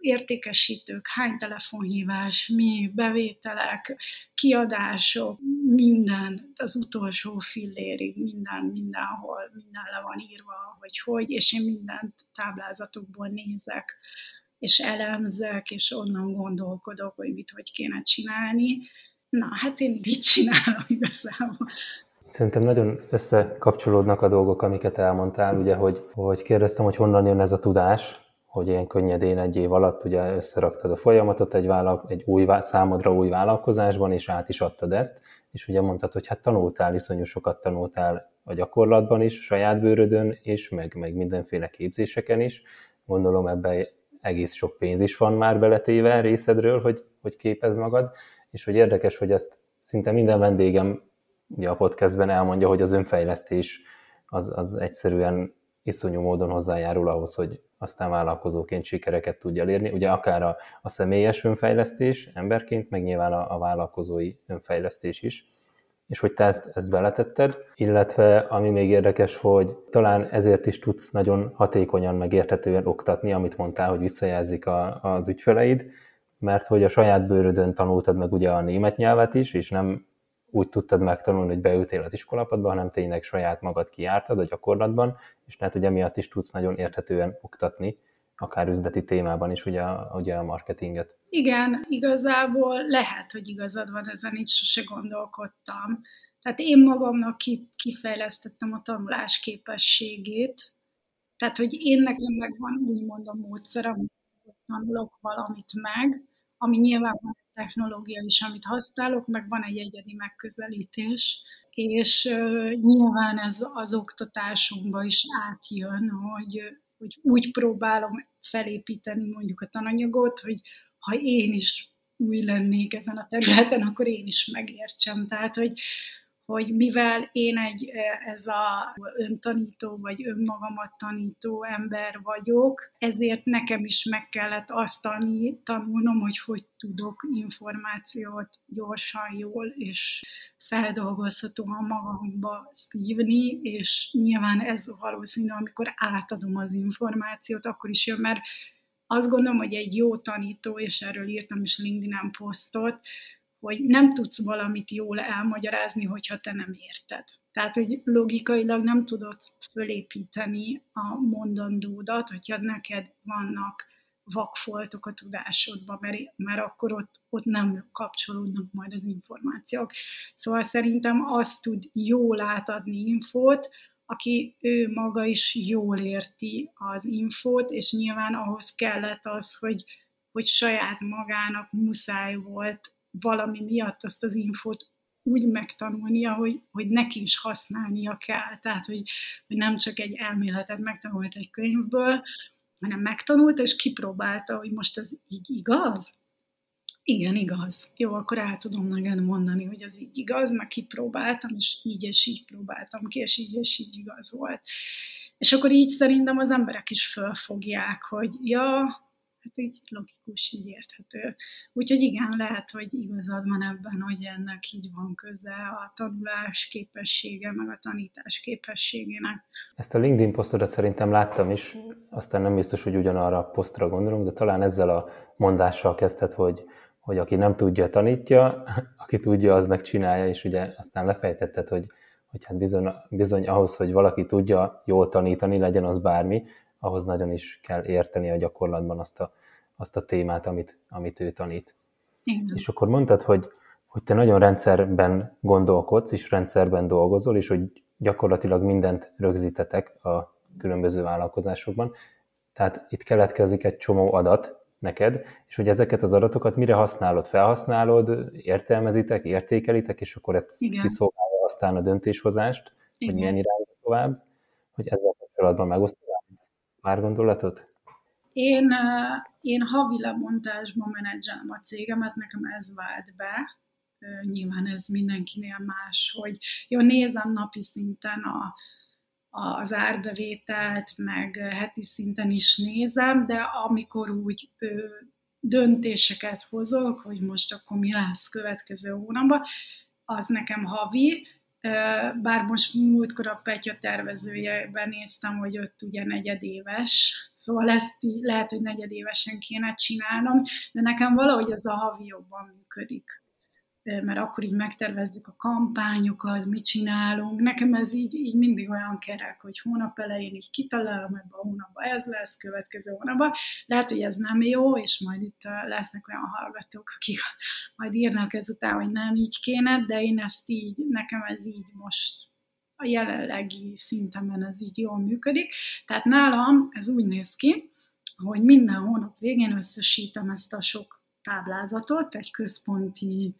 értékesítők, hány telefonhívás, mi, bevételek, kiadások, minden, az utolsó fillérig, minden, mindenhol, minden le van írva, hogy hogy, és én mindent táblázatokból nézek, és elemzek, és onnan gondolkodok, hogy mit, hogy kéne csinálni. Na, hát én így csinálom igazából. Szerintem nagyon összekapcsolódnak a dolgok, amiket elmondtál, ugye, hogy, hogy kérdeztem, hogy honnan jön ez a tudás, hogy ilyen könnyedén egy év alatt ugye összeraktad a folyamatot egy, vállal, egy új, számodra új vállalkozásban, és át is adtad ezt, és ugye mondtad, hogy hát tanultál, iszonyú sokat tanultál a gyakorlatban is, saját bőrödön, és meg, meg mindenféle képzéseken is. Gondolom ebben egész sok pénz is van már beletéve részedről, hogy, hogy képez magad, és hogy érdekes, hogy ezt szinte minden vendégem ugye a podcastben elmondja, hogy az önfejlesztés az, az egyszerűen iszonyú módon hozzájárul ahhoz, hogy aztán vállalkozóként sikereket tudja elérni. Ugye akár a, a személyes önfejlesztés emberként, meg nyilván a, a vállalkozói önfejlesztés is, és hogy te ezt, ezt beletetted, illetve ami még érdekes, hogy talán ezért is tudsz nagyon hatékonyan, megérthetően oktatni, amit mondtál, hogy visszajelzik a, az ügyfeleid, mert hogy a saját bőrödön tanultad meg ugye a német nyelvet is, és nem úgy tudtad megtanulni, hogy beültél az iskolapadba, hanem tényleg saját magad kiártad a gyakorlatban, és lehet, hogy emiatt is tudsz nagyon érthetően oktatni, akár üzleti témában is ugye, ugye a marketinget. Igen, igazából lehet, hogy igazad van, ezen így sose gondolkodtam. Tehát én magamnak kifejlesztettem a tanulás képességét, tehát, hogy én nekem megvan úgymond a módszer, amit tanulok valamit meg, ami nyilván technológia is, amit használok, meg van egy egyedi megközelítés, és nyilván ez az oktatásunkba is átjön, hogy, hogy úgy próbálom felépíteni mondjuk a tananyagot, hogy ha én is új lennék ezen a területen, akkor én is megértsem. Tehát, hogy, hogy mivel én egy ez a öntanító vagy önmagamat tanító ember vagyok, ezért nekem is meg kellett azt tanulnom, hogy hogy tudok információt gyorsan, jól és feldolgozhatóan magamba szívni, és nyilván ez valószínű, amikor átadom az információt, akkor is jön, mert azt gondolom, hogy egy jó tanító, és erről írtam is LinkedIn-en posztot, hogy nem tudsz valamit jól elmagyarázni, hogyha te nem érted. Tehát, hogy logikailag nem tudod fölépíteni a mondandódat, hogyha neked vannak vakfoltok a tudásodban, mert, mert akkor ott, ott nem kapcsolódnak majd az információk. Szóval szerintem azt tud jól átadni infót, aki ő maga is jól érti az infót, és nyilván ahhoz kellett az, hogy, hogy saját magának muszáj volt valami miatt azt az infót úgy megtanulnia, hogy, hogy neki is használnia kell. Tehát, hogy, hogy nem csak egy elméletet megtanult egy könyvből, hanem megtanulta, és kipróbálta, hogy most ez így igaz. Igen, igaz. Jó, akkor el tudom neked mondani, hogy ez így igaz, meg kipróbáltam, és így és így próbáltam ki, és így és így igaz volt. És akkor így szerintem az emberek is fölfogják, hogy ja, hát így logikus, így érthető. Úgyhogy igen, lehet, hogy igazad van ebben, hogy ennek így van köze a tanulás képessége, meg a tanítás képességének. Ezt a LinkedIn posztodat szerintem láttam is, aztán nem biztos, hogy ugyanarra a posztra gondolom, de talán ezzel a mondással kezdted, hogy, hogy aki nem tudja, tanítja, aki tudja, az megcsinálja, és ugye aztán lefejtetted, hogy, hogy hát bizony, bizony ahhoz, hogy valaki tudja jól tanítani, legyen az bármi, ahhoz nagyon is kell érteni a gyakorlatban azt a, azt a témát, amit, amit ő tanít. Igen. És akkor mondtad, hogy, hogy te nagyon rendszerben gondolkodsz, és rendszerben dolgozol, és hogy gyakorlatilag mindent rögzítetek a különböző vállalkozásokban. Tehát itt keletkezik egy csomó adat neked, és hogy ezeket az adatokat mire használod? Felhasználod, értelmezitek, értékelitek, és akkor ezt Igen. kiszolgálja aztán a döntéshozást, Igen. hogy milyen irányba tovább, hogy ezzel kapcsolatban megosztanál pár gondolatot? Én, én havi lebontásban menedzselem a cégemet, nekem ez vált be, nyilván ez mindenkinél más, hogy jó, nézem napi szinten a, az árbevételt, meg heti szinten is nézem, de amikor úgy ö, döntéseket hozok, hogy most akkor mi lesz következő hónapban, az nekem havi, bár most múltkor a Petya tervezőjében néztem, hogy ott ugye negyedéves, szóval ezt lehet, hogy negyedévesen kéne csinálnom, de nekem valahogy ez a havi jobban működik mert akkor így megtervezzük a kampányokat, mit csinálunk. Nekem ez így, így mindig olyan kerek, hogy hónap elején így kitalálom, ebben a hónapban ez lesz, következő hónapban. Lehet, hogy ez nem jó, és majd itt lesznek olyan hallgatók, akik majd írnak ezután, hogy nem így kéne, de én ezt így, nekem ez így most a jelenlegi szintemen ez így jól működik. Tehát nálam ez úgy néz ki, hogy minden hónap végén összesítem ezt a sok táblázatot egy központi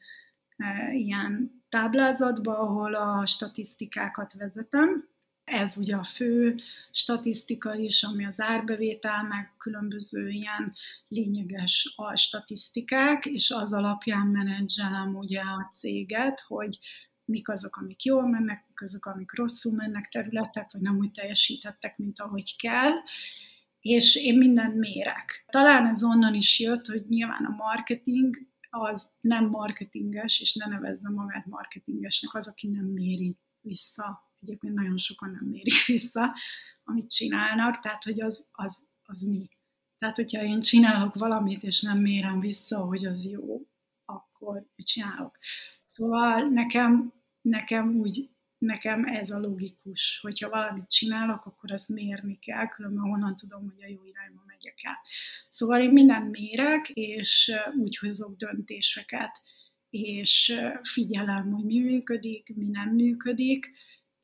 ilyen táblázatba, ahol a statisztikákat vezetem. Ez ugye a fő statisztika is, ami az árbevétel, meg különböző ilyen lényeges a statisztikák, és az alapján menedzselem ugye a céget, hogy mik azok, amik jól mennek, mik azok, amik rosszul mennek területek, vagy nem úgy teljesítettek, mint ahogy kell, és én mindent mérek. Talán ez onnan is jött, hogy nyilván a marketing az nem marketinges, és ne nevezze magát marketingesnek az, aki nem méri vissza. Egyébként nagyon sokan nem mérik vissza, amit csinálnak, tehát hogy az, az, az mi. Tehát, hogyha én csinálok valamit, és nem mérem vissza, hogy az jó, akkor csinálok. Szóval nekem, nekem úgy nekem ez a logikus, hogyha valamit csinálok, akkor azt mérni kell, különben honnan tudom, hogy a jó irányba megyek el. Szóval én mindent mérek, és úgy hozok döntéseket, és figyelem, hogy mi működik, mi nem működik,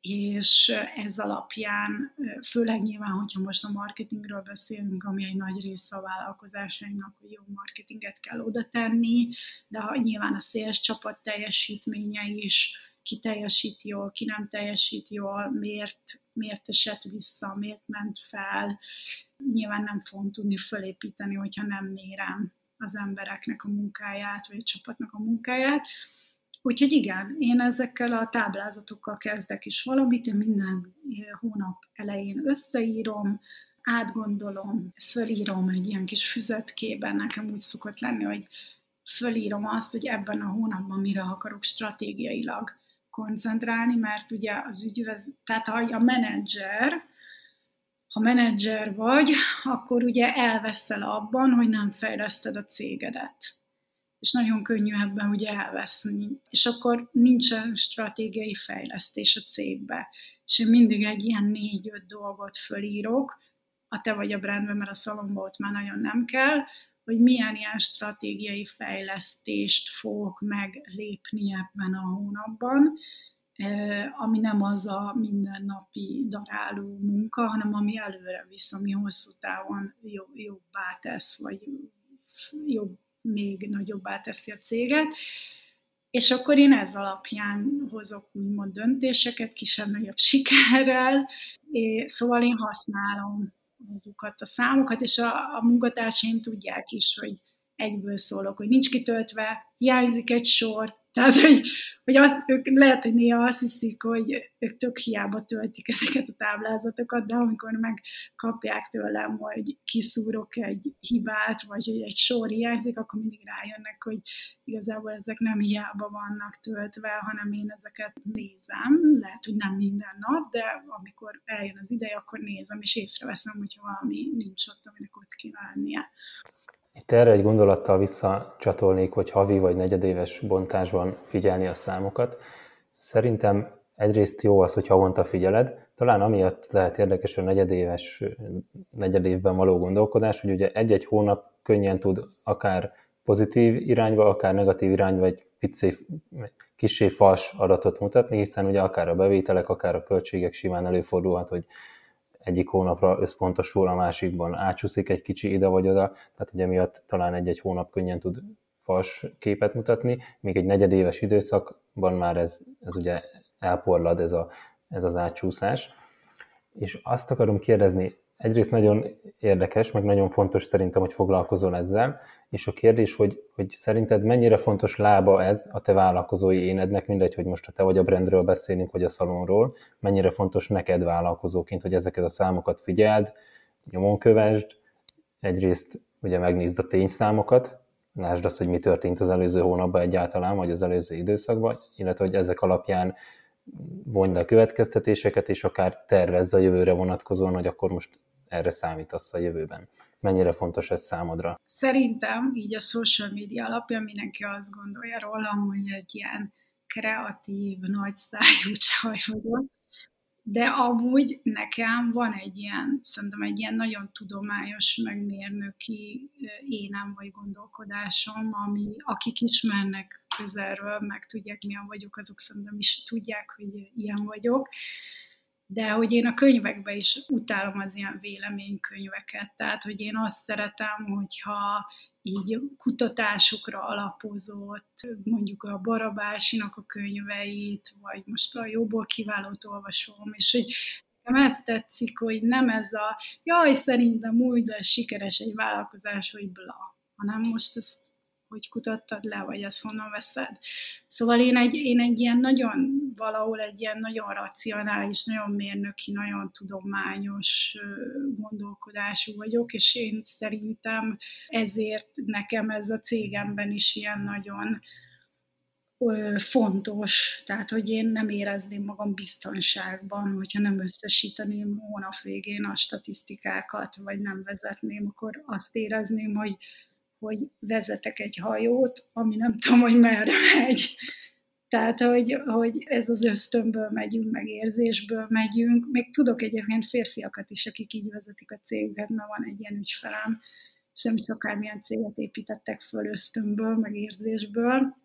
és ez alapján, főleg nyilván, hogyha most a marketingről beszélünk, ami egy nagy része a vállalkozásainknak, hogy jó marketinget kell oda tenni, de nyilván a széles csapat teljesítménye is, ki teljesít jól, ki nem teljesít jól, miért, miért esett vissza, miért ment fel. Nyilván nem fogom tudni fölépíteni, hogyha nem mérem az embereknek a munkáját, vagy a csapatnak a munkáját. Úgyhogy igen, én ezekkel a táblázatokkal kezdek is valamit, én minden hónap elején összeírom, átgondolom, fölírom egy ilyen kis füzetkében, nekem úgy szokott lenni, hogy fölírom azt, hogy ebben a hónapban mire akarok stratégiailag koncentrálni, mert ugye az ügyvez, tehát ha a menedzser, ha menedzser vagy, akkor ugye elveszel abban, hogy nem fejleszted a cégedet. És nagyon könnyű ebben ugye elveszni. És akkor nincsen stratégiai fejlesztés a cégbe. És én mindig egy ilyen négy-öt dolgot fölírok, a te vagy a brandben, mert a szalomba ott már nagyon nem kell, hogy milyen ilyen stratégiai fejlesztést fogok meglépni ebben a hónapban, ami nem az a mindennapi daráló munka, hanem ami előre visz, ami hosszú távon jobb, jobbá tesz, vagy jobb, még nagyobbá teszi a céget. És akkor én ez alapján hozok úgymond döntéseket, kisebb-nagyobb sikerrel, és szóval én használom azokat a számokat, és a, a munkatársaim tudják is, hogy egyből szólok, hogy nincs kitöltve, hiányzik egy sor, tehát, hogy, hogy az, ők lehet, hogy néha azt hiszik, hogy ők tök hiába töltik ezeket a táblázatokat, de amikor megkapják tőlem, hogy kiszúrok egy hibát, vagy hogy egy sor hiányzik, akkor mindig rájönnek, hogy igazából ezek nem hiába vannak töltve, hanem én ezeket nézem. Lehet, hogy nem minden nap, de amikor eljön az ideje, akkor nézem, és észreveszem, hogyha valami nincs ott, aminek ott kéne lennie. Itt erre egy gondolattal visszacsatolnék, hogy havi vagy negyedéves bontásban figyelni a számokat. Szerintem egyrészt jó az, hogy havonta figyeled, talán amiatt lehet érdekes a negyedéves, negyedévben való gondolkodás, hogy ugye egy-egy hónap könnyen tud akár pozitív irányba, akár negatív irányba egy picé, kisé fals adatot mutatni, hiszen ugye akár a bevételek, akár a költségek simán előfordulhat, hogy egyik hónapra összpontosul, a másikban átsúszik egy kicsi ide vagy oda, tehát ugye miatt talán egy-egy hónap könnyen tud fals képet mutatni, még egy negyedéves időszakban már ez, ez ugye elporlad ez, a, ez az átcsúszás. És azt akarom kérdezni, egyrészt nagyon érdekes, meg nagyon fontos szerintem, hogy foglalkozol ezzel, és a kérdés, hogy, hogy szerinted mennyire fontos lába ez a te vállalkozói énednek, mindegy, hogy most a te vagy a brandről beszélünk, vagy a szalonról, mennyire fontos neked vállalkozóként, hogy ezeket a számokat figyeld, nyomon kövesd, egyrészt ugye megnézd a tényszámokat, lásd azt, hogy mi történt az előző hónapban egyáltalán, vagy az előző időszakban, illetve hogy ezek alapján vonj le a következtetéseket, és akár tervezz a jövőre vonatkozóan, hogy akkor most erre számítasz a jövőben. Mennyire fontos ez számodra? Szerintem így a social media alapján mindenki azt gondolja rólam, hogy egy ilyen kreatív, nagyszájú csaj vagyok, de amúgy nekem van egy ilyen, szerintem egy ilyen nagyon tudományos, meg mérnöki énem vagy gondolkodásom, ami akik ismernek közelről, meg tudják, milyen vagyok, azok szerintem is tudják, hogy ilyen vagyok de hogy én a könyvekben is utálom az ilyen véleménykönyveket, tehát hogy én azt szeretem, hogyha így kutatásokra alapozott, mondjuk a Barabásinak a könyveit, vagy most a Jóból kiválót olvasom, és hogy nekem ezt tetszik, hogy nem ez a jaj, szerintem úgy lesz sikeres egy vállalkozás, hogy bla, hanem most ezt hogy kutattad le, vagy ezt honnan veszed. Szóval én egy, én egy ilyen nagyon, valahol egy ilyen nagyon racionális, nagyon mérnöki, nagyon tudományos gondolkodású vagyok, és én szerintem ezért nekem ez a cégemben is ilyen nagyon fontos, tehát hogy én nem érezném magam biztonságban, hogyha nem összesíteném hónap végén a statisztikákat, vagy nem vezetném, akkor azt érezném, hogy hogy vezetek egy hajót, ami nem tudom, hogy merre megy. Tehát, hogy, hogy ez az ösztönből megyünk, meg érzésből megyünk. Még tudok egyébként férfiakat is, akik így vezetik a cégüket, mert van egy ilyen ügyfelem, és nem is akármilyen céget építettek föl ösztönből, meg érzésből.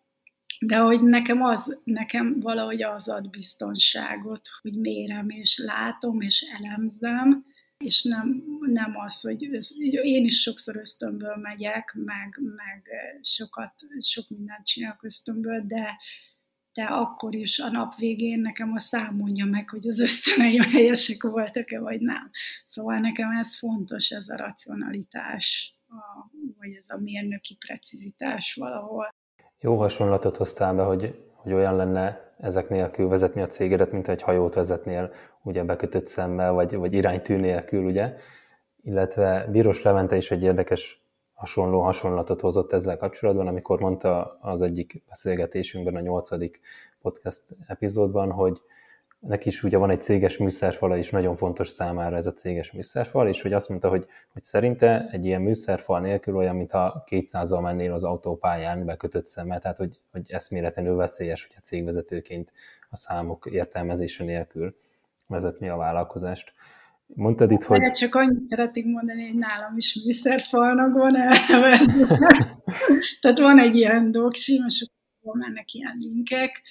De hogy nekem, az, nekem valahogy az ad biztonságot, hogy mérem és látom és elemzem, és nem, nem az, hogy én is sokszor ösztönből megyek, meg, meg sokat, sok mindent csinálok ösztönből, de, de akkor is a nap végén nekem a szám mondja meg, hogy az ösztöneim helyesek voltak-e, vagy nem. Szóval nekem ez fontos, ez a racionalitás, a, vagy ez a mérnöki precizitás valahol. Jó hasonlatot hoztál be, hogy, hogy olyan lenne ezek nélkül vezetni a cégedet, mint egy hajót vezetnél, ugye bekötött szemmel, vagy, vagy iránytű nélkül, ugye? Illetve Bíros Levente is egy érdekes hasonló hasonlatot hozott ezzel kapcsolatban, amikor mondta az egyik beszélgetésünkben, a nyolcadik podcast epizódban, hogy, neki is ugye van egy céges műszerfala, és nagyon fontos számára ez a céges műszerfal, és hogy azt mondta, hogy, hogy szerinte egy ilyen műszerfal nélkül olyan, mintha 200-al mennél az autópályán bekötött szemmel, tehát hogy, hogy eszméletlenül veszélyes, hogyha cégvezetőként a számok értelmezése nélkül vezetni a vállalkozást. Mondtad itt, hogy... Csak annyit szeretnék mondani, hogy nálam is műszerfalnak van elnevezve. Tehát van egy ilyen doksi, és akkor mennek ilyen linkek,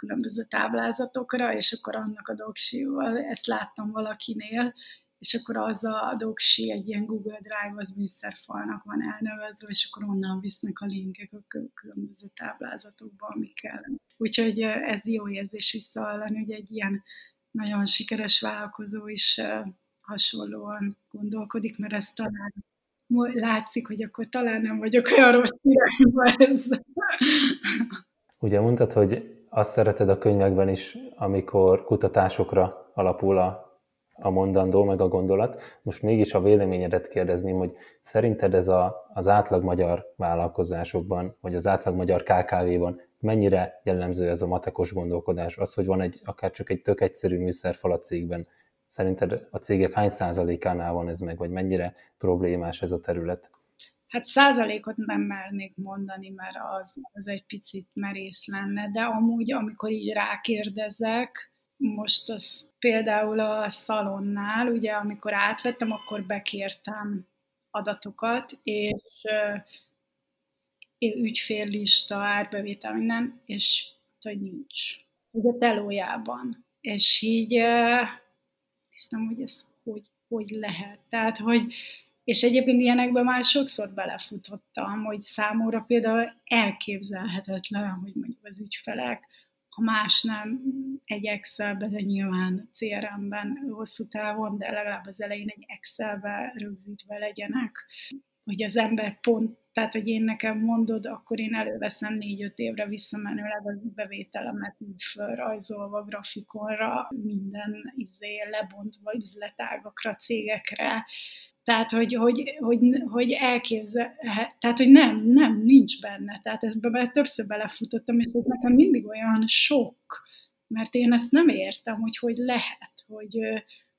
különböző táblázatokra, és akkor annak a doksival, ezt láttam valakinél, és akkor az a doksi egy ilyen Google Drive, az műszerfalnak van elnevezve, és akkor onnan visznek a linkek a különböző táblázatokba, amik kell. Úgyhogy ez jó érzés visszahallani, hogy egy ilyen nagyon sikeres vállalkozó is hasonlóan gondolkodik, mert ez talán látszik, hogy akkor talán nem vagyok olyan rossz irányba ezzel. Ugye mondtad, hogy azt szereted a könyvekben is, amikor kutatásokra alapul a, a mondandó, meg a gondolat. Most mégis a véleményedet kérdezném, hogy szerinted ez a, az átlag magyar vállalkozásokban, vagy az átlag magyar KKV-ban mennyire jellemző ez a matekos gondolkodás? Az, hogy van egy, akár csak egy tök egyszerű műszerfal a cégben, szerinted a cégek hány százalékánál van ez meg, vagy mennyire problémás ez a terület? Hát százalékot nem mernék mondani, mert az, az egy picit merész lenne, de amúgy, amikor így rákérdezek, most az például a szalonnál, ugye amikor átvettem, akkor bekértem adatokat, és ügyféllista, árbevétel, minden, és hogy nincs. Ugye telójában. És így hiszem, hogy ez hogy, hogy lehet. Tehát, hogy és egyébként ilyenekben már sokszor belefutottam, hogy számomra például elképzelhetetlen, hogy mondjuk az ügyfelek, ha más nem egy Excelbe, de nyilván CRM-ben hosszú távon, de legalább az elején egy Excelbe rögzítve legyenek, hogy az ember pont, tehát hogy én nekem mondod, akkor én előveszem négy-öt évre visszamenőleg a bevételemet úgy fölrajzolva grafikonra, minden izé lebontva üzletágakra, cégekre, tehát, hogy, hogy, hogy, hogy elképzel, tehát, hogy nem, nem, nincs benne. Tehát ebben többször belefutottam, és ez nekem mindig olyan sok, mert én ezt nem értem, hogy hogy lehet, hogy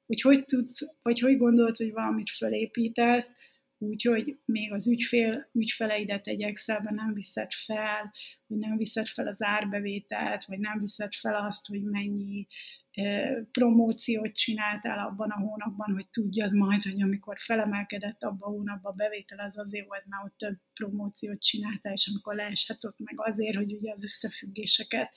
hogy, hogy tudsz, vagy hogy gondolod, hogy valamit fölépítesz, úgyhogy még az ügyfél, ügyfeleidet egy Excelben nem viszed fel, hogy nem viszed fel az árbevételt, vagy nem viszed fel azt, hogy mennyi promóciót csináltál abban a hónapban, hogy tudjad majd, hogy amikor felemelkedett abban a hónapban a bevétel, az azért volt, mert ott több promóciót csináltál, és amikor leesett ott meg azért, hogy ugye az összefüggéseket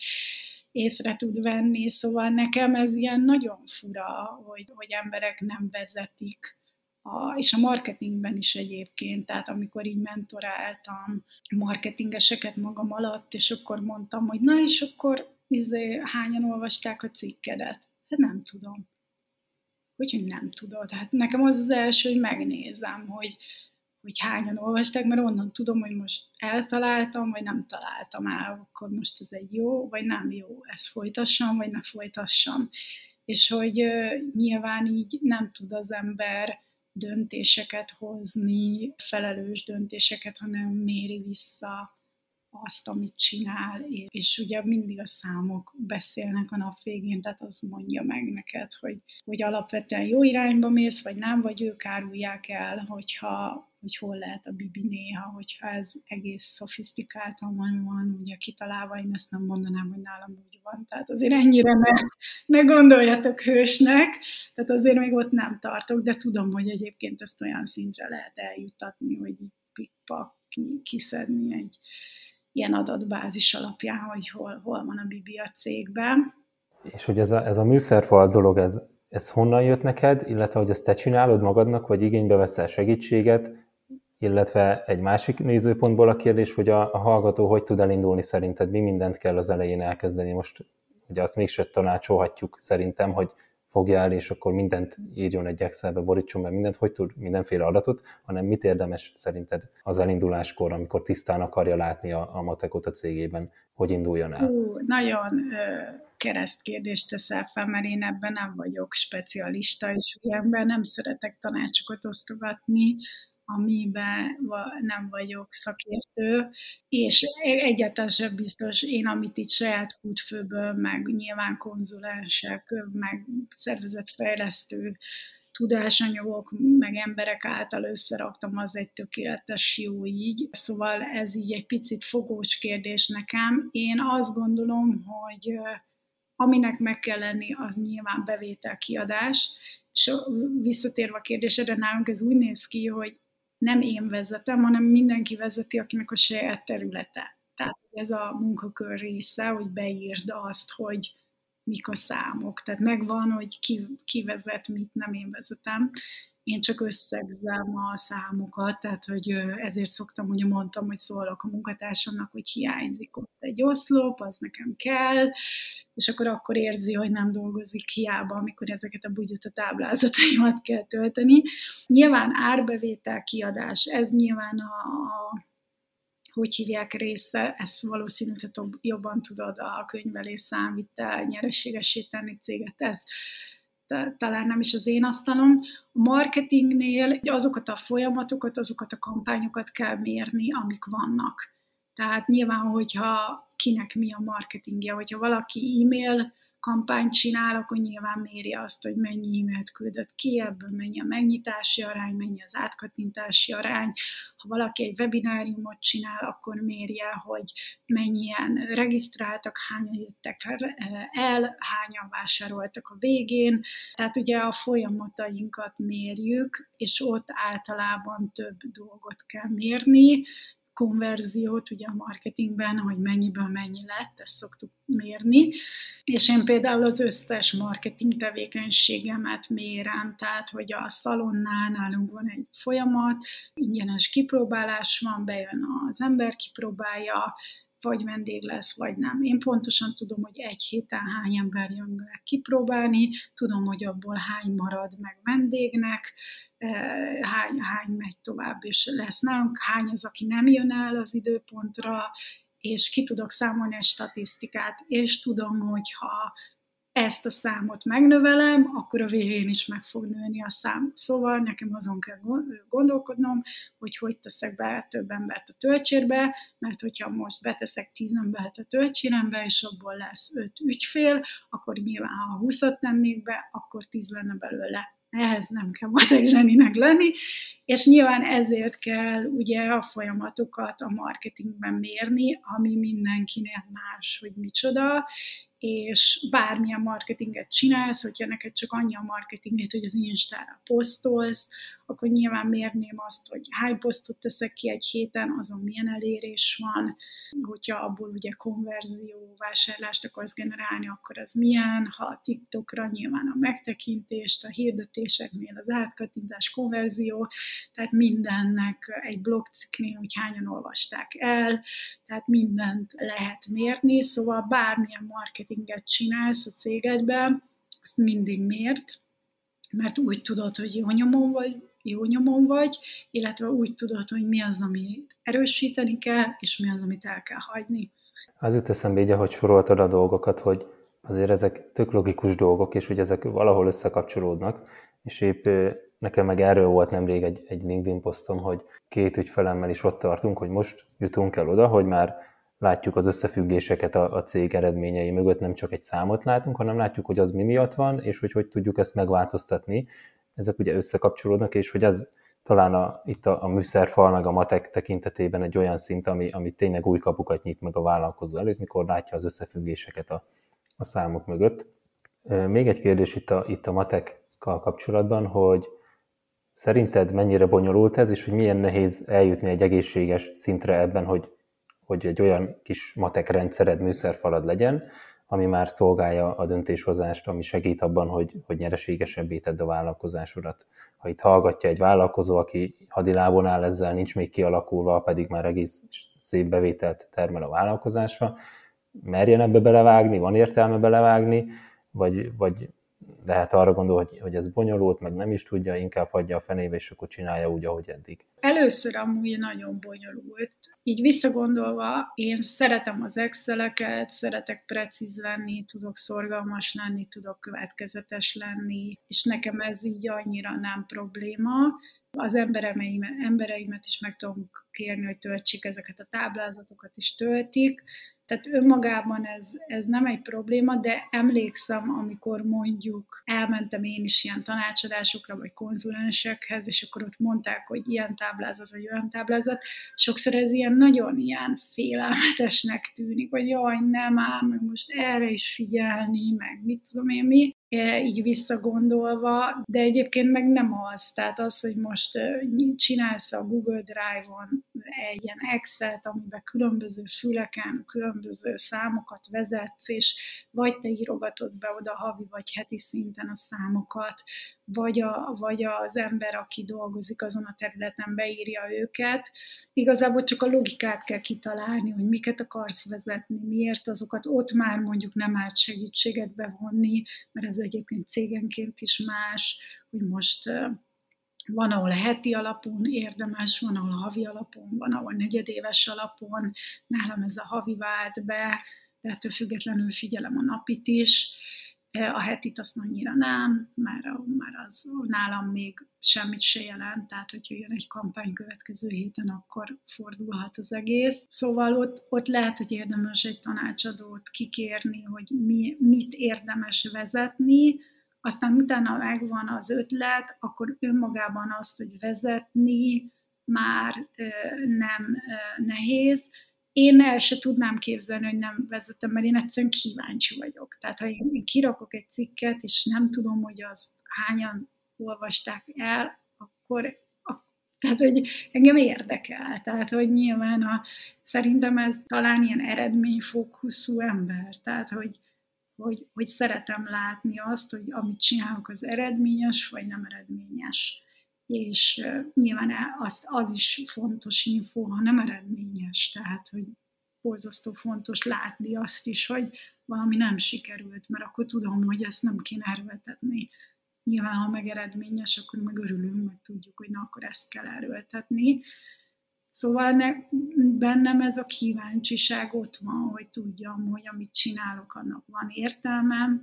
észre tud venni, szóval nekem ez ilyen nagyon fura, hogy, hogy emberek nem vezetik a, és a marketingben is egyébként, tehát amikor így mentoráltam marketingeseket magam alatt, és akkor mondtam, hogy na és akkor izé, hányan olvasták a cikkedet? Hát nem tudom. Úgyhogy nem tudod. Hát nekem az az első, hogy megnézem, hogy, hogy hányan olvasták, mert onnan tudom, hogy most eltaláltam, vagy nem találtam el, akkor most ez egy jó, vagy nem jó, ezt folytassam, vagy ne folytassam. És hogy uh, nyilván így nem tud az ember döntéseket hozni, felelős döntéseket, hanem méri vissza azt, amit csinál, és ugye mindig a számok beszélnek a nap végén, tehát az mondja meg neked, hogy, hogy alapvetően jó irányba mész, vagy nem, vagy ők árulják el, hogyha, hogy hol lehet a bibi néha, hogyha ez egész szofisztikáltan van, van ugye kitalálva, én ezt nem mondanám, hogy nálam úgy van, tehát azért ennyire ne, ne gondoljatok hősnek, tehát azért még ott nem tartok, de tudom, hogy egyébként ezt olyan szintre lehet eljutatni, hogy pikpak kiszedni egy, ilyen adatbázis alapján, hogy hol, hol van a Bibi a cégben. És hogy ez a, ez a műszerfal dolog, ez, ez honnan jött neked, illetve hogy ezt te csinálod magadnak, vagy igénybe veszel segítséget, illetve egy másik nézőpontból a kérdés, hogy a, a hallgató hogy tud elindulni szerinted, mi mindent kell az elején elkezdeni. Most ugye azt mégse tanácsolhatjuk szerintem, hogy fogja el, és akkor mindent írjon egy Excelbe, borítson be mindent, hogy tud mindenféle adatot, hanem mit érdemes szerinted az elinduláskor, amikor tisztán akarja látni a, a matekot a cégében, hogy induljon el? Hú, nagyon ö, kereszt kérdést teszel fel, mert én ebben nem vagyok specialista, és ilyenben nem szeretek tanácsokat osztogatni, amiben nem vagyok szakértő, és egyáltalán sem biztos én, amit itt saját kútfőből, meg nyilván konzulensek, meg szervezetfejlesztő tudásanyagok, meg emberek által összeraktam, az egy tökéletes jó így. Szóval ez így egy picit fogós kérdés nekem. Én azt gondolom, hogy aminek meg kell lenni, az nyilván bevételkiadás, és visszatérve a kérdésedre, nálunk ez úgy néz ki, hogy nem én vezetem, hanem mindenki vezeti, akinek a saját területe. Tehát ez a munkakör része, hogy beírd azt, hogy mik a számok. Tehát megvan, hogy ki, ki vezet, mit nem én vezetem én csak összegzem a számokat, tehát hogy ezért szoktam, hogy mondtam, hogy szólok a munkatársamnak, hogy hiányzik ott egy oszlop, az nekem kell, és akkor akkor érzi, hogy nem dolgozik hiába, amikor ezeket a bugyuta táblázataimat kell tölteni. Nyilván árbevétel kiadás, ez nyilván a, a hogy hívják része, ezt valószínűleg jobban tudod a könyvelés számvitel, nyereségesíteni céget, ez talán nem is az én asztalom. A marketingnél azokat a folyamatokat, azokat a kampányokat kell mérni, amik vannak. Tehát nyilván, hogyha kinek mi a marketingje, hogyha valaki e-mail kampányt csinál, akkor nyilván méri azt, hogy mennyi e-mailt küldött ki, ebből mennyi a megnyitási arány, mennyi az átkattintási arány. Ha valaki egy webináriumot csinál, akkor mérje, hogy mennyien regisztráltak, hányan jöttek el, hányan vásároltak a végén. Tehát ugye a folyamatainkat mérjük, és ott általában több dolgot kell mérni, konverziót ugye a marketingben, hogy mennyiből mennyi lett, ezt szoktuk mérni. És én például az összes marketing tevékenységemet mérem, tehát hogy a szalonnál nálunk van egy folyamat, ingyenes kipróbálás van, bejön az ember, kipróbálja, vagy vendég lesz, vagy nem. Én pontosan tudom, hogy egy héten hány ember jön le kipróbálni, tudom, hogy abból hány marad meg vendégnek, hány, hány megy tovább, és lesz nálunk, hány az, aki nem jön el az időpontra, és ki tudok számolni egy statisztikát, és tudom, hogy ha ezt a számot megnövelem, akkor a végén is meg fog nőni a szám. Szóval nekem azon kell gondolkodnom, hogy hogy teszek be több embert a töltsérbe, mert hogyha most beteszek 10 embert a töltsérembe, és abból lesz 5 ügyfél, akkor nyilván ha 20-at tennék be, akkor 10 lenne belőle. Ehhez nem kell matek zseninek lenni, és nyilván ezért kell ugye a folyamatokat a marketingben mérni, ami mindenkinek más, hogy micsoda, és bármilyen marketinget csinálsz, hogyha neked csak annyi a marketinget, hogy az Instára posztolsz, akkor nyilván mérném azt, hogy hány posztot teszek ki egy héten, azon milyen elérés van, hogyha abból ugye konverzió, vásárlást akarsz generálni, akkor az milyen, ha a TikTokra nyilván a megtekintést, a hirdetéseknél az átkattintás, konverzió, tehát mindennek egy blogcikknél, hogy hányan olvasták el, tehát mindent lehet mérni, szóval bármilyen marketinget csinálsz a cégedben, azt mindig mért, mert úgy tudod, hogy jó nyomon vagy, jó nyomon vagy, illetve úgy tudod, hogy mi az, amit erősíteni kell, és mi az, amit el kell hagyni. Az jut eszembe így, ahogy soroltad a dolgokat, hogy azért ezek tök logikus dolgok, és hogy ezek valahol összekapcsolódnak, és épp nekem meg erről volt nemrég egy, egy LinkedIn posztom, hogy két ügyfelemmel is ott tartunk, hogy most jutunk el oda, hogy már látjuk az összefüggéseket a, a cég eredményei mögött, nem csak egy számot látunk, hanem látjuk, hogy az mi miatt van, és hogy hogy tudjuk ezt megváltoztatni. Ezek ugye összekapcsolódnak, és hogy ez talán a, itt a, a műszerfal, meg a matek tekintetében egy olyan szint, ami, ami tényleg új kapukat nyit meg a vállalkozó előtt, mikor látja az összefüggéseket a, a számok mögött. Még egy kérdés itt a, itt a matekkal kapcsolatban, hogy szerinted mennyire bonyolult ez, és hogy milyen nehéz eljutni egy egészséges szintre ebben, hogy hogy egy olyan kis matek rendszered, műszerfalad legyen, ami már szolgálja a döntéshozást, ami segít abban, hogy, hogy nyereségesebbé tedd a vállalkozásodat. Ha itt hallgatja egy vállalkozó, aki hadilábon áll ezzel, nincs még kialakulva, pedig már egész szép bevételt termel a vállalkozása, merjen ebbe belevágni, van értelme belevágni, vagy, vagy lehet arra gondol, hogy, hogy ez bonyolult, meg nem is tudja, inkább hagyja a fenébe, és akkor csinálja úgy, ahogy eddig. Először amúgy nagyon bonyolult. Így visszagondolva, én szeretem az Exceleket, szeretek precíz lenni, tudok szorgalmas lenni, tudok következetes lenni, és nekem ez így annyira nem probléma. Az embereimet, embereimet is meg tudom kérni, hogy töltsék ezeket a táblázatokat, is töltik, tehát önmagában ez, ez nem egy probléma, de emlékszem, amikor mondjuk elmentem én is ilyen tanácsadásokra, vagy konzulensekhez, és akkor ott mondták, hogy ilyen táblázat, vagy olyan táblázat, sokszor ez ilyen nagyon ilyen félelmetesnek tűnik, hogy jaj, nem áll, meg most erre is figyelni, meg mit tudom én mi, így visszagondolva, de egyébként meg nem az. Tehát az, hogy most csinálsz a Google Drive-on egy ilyen Excel-t, amiben különböző füleken, különböző számokat vezetsz, és vagy te írogatod be oda havi vagy heti szinten a számokat, vagy, a, vagy az ember, aki dolgozik azon a területen, beírja őket. Igazából csak a logikát kell kitalálni, hogy miket akarsz vezetni, miért azokat ott már mondjuk nem árt segítséget bevonni, mert ez egyébként cégenként is más, hogy most van, ahol heti alapon érdemes, van, ahol havi alapon, van, ahol negyedéves alapon, nálam ez a havi vált be, de ettől függetlenül figyelem a napit is. A hetit azt annyira nem, mert, mert az nálam még semmit se jelent, tehát hogyha jön egy kampány következő héten, akkor fordulhat az egész. Szóval ott, ott lehet, hogy érdemes egy tanácsadót kikérni, hogy mi, mit érdemes vezetni, aztán utána megvan az ötlet, akkor önmagában azt, hogy vezetni már nem nehéz, én el se tudnám képzelni, hogy nem vezetem, mert én egyszerűen kíváncsi vagyok. Tehát ha én kirakok egy cikket, és nem tudom, hogy azt hányan olvasták el, akkor tehát, hogy engem érdekel. Tehát, hogy nyilván a, szerintem ez talán ilyen eredményfókuszú ember. Tehát, hogy, hogy, hogy szeretem látni azt, hogy amit csinálok, az eredményes, vagy nem eredményes és nyilván az, az is fontos info, ha nem eredményes, tehát hogy borzasztó fontos látni azt is, hogy valami nem sikerült, mert akkor tudom, hogy ezt nem kéne erőltetni. Nyilván, ha meg eredményes, akkor meg örülünk, meg tudjuk, hogy na, akkor ezt kell erőltetni. Szóval ne, bennem ez a kíváncsiság ott van, hogy tudjam, hogy amit csinálok, annak van értelme.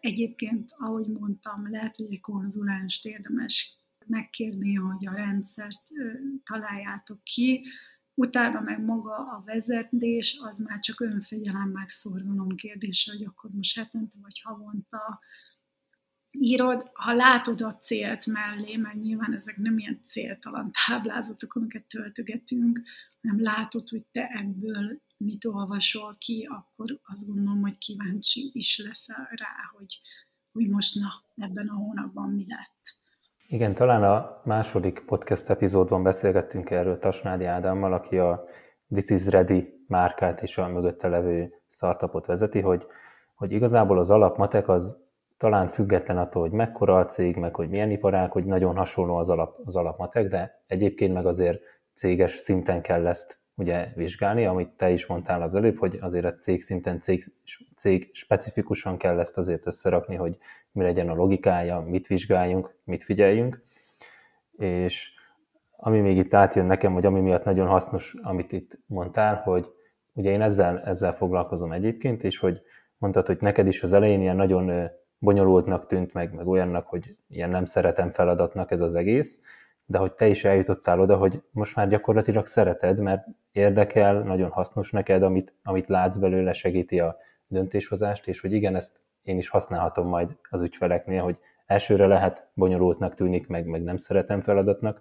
Egyébként, ahogy mondtam, lehet, hogy egy konzulást érdemes megkérni, hogy a rendszert találjátok ki, utána meg maga a vezetés, az már csak önfegyelem megszorgalom kérdése, hogy akkor most hetente vagy havonta írod, ha látod a célt mellé, mert nyilván ezek nem ilyen céltalan táblázatok, amiket töltögetünk, hanem látod, hogy te ebből mit olvasol ki, akkor azt gondolom, hogy kíváncsi is leszel rá, hogy, hogy most na, ebben a hónapban mi lett. Igen, talán a második podcast epizódban beszélgettünk erről Tasnádi Ádámmal, aki a This is Ready márkát és a mögötte levő startupot vezeti, hogy, hogy igazából az alapmatek az talán független attól, hogy mekkora a cég, meg hogy milyen iparág, hogy nagyon hasonló az, alap, az alapmatek, de egyébként meg azért céges szinten kell ezt ugye vizsgálni, amit te is mondtál az előbb, hogy azért ezt cég szinten, cég, cég specifikusan kell ezt azért összerakni, hogy mi legyen a logikája, mit vizsgáljunk, mit figyeljünk, és ami még itt átjön nekem, hogy ami miatt nagyon hasznos, amit itt mondtál, hogy ugye én ezzel, ezzel foglalkozom egyébként, és hogy mondtad, hogy neked is az elején ilyen nagyon bonyolultnak tűnt meg, meg olyannak, hogy ilyen nem szeretem feladatnak ez az egész, de hogy te is eljutottál oda, hogy most már gyakorlatilag szereted, mert érdekel, nagyon hasznos neked, amit, amit látsz belőle, segíti a döntéshozást, és hogy igen, ezt én is használhatom majd az ügyfeleknél, hogy elsőre lehet bonyolultnak tűnik, meg, meg nem szeretem feladatnak,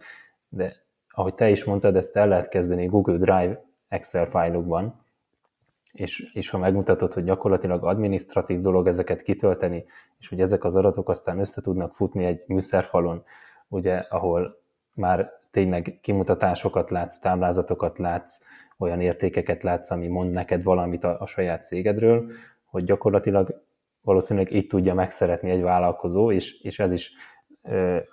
de ahogy te is mondtad, ezt el lehet kezdeni Google Drive Excel fájlokban, és, és ha megmutatod, hogy gyakorlatilag administratív dolog ezeket kitölteni, és hogy ezek az adatok aztán össze tudnak futni egy műszerfalon, ugye, ahol már tényleg kimutatásokat látsz, táblázatokat látsz, olyan értékeket látsz, ami mond neked valamit a, a saját cégedről, hogy gyakorlatilag valószínűleg így tudja megszeretni egy vállalkozó, és, és ez is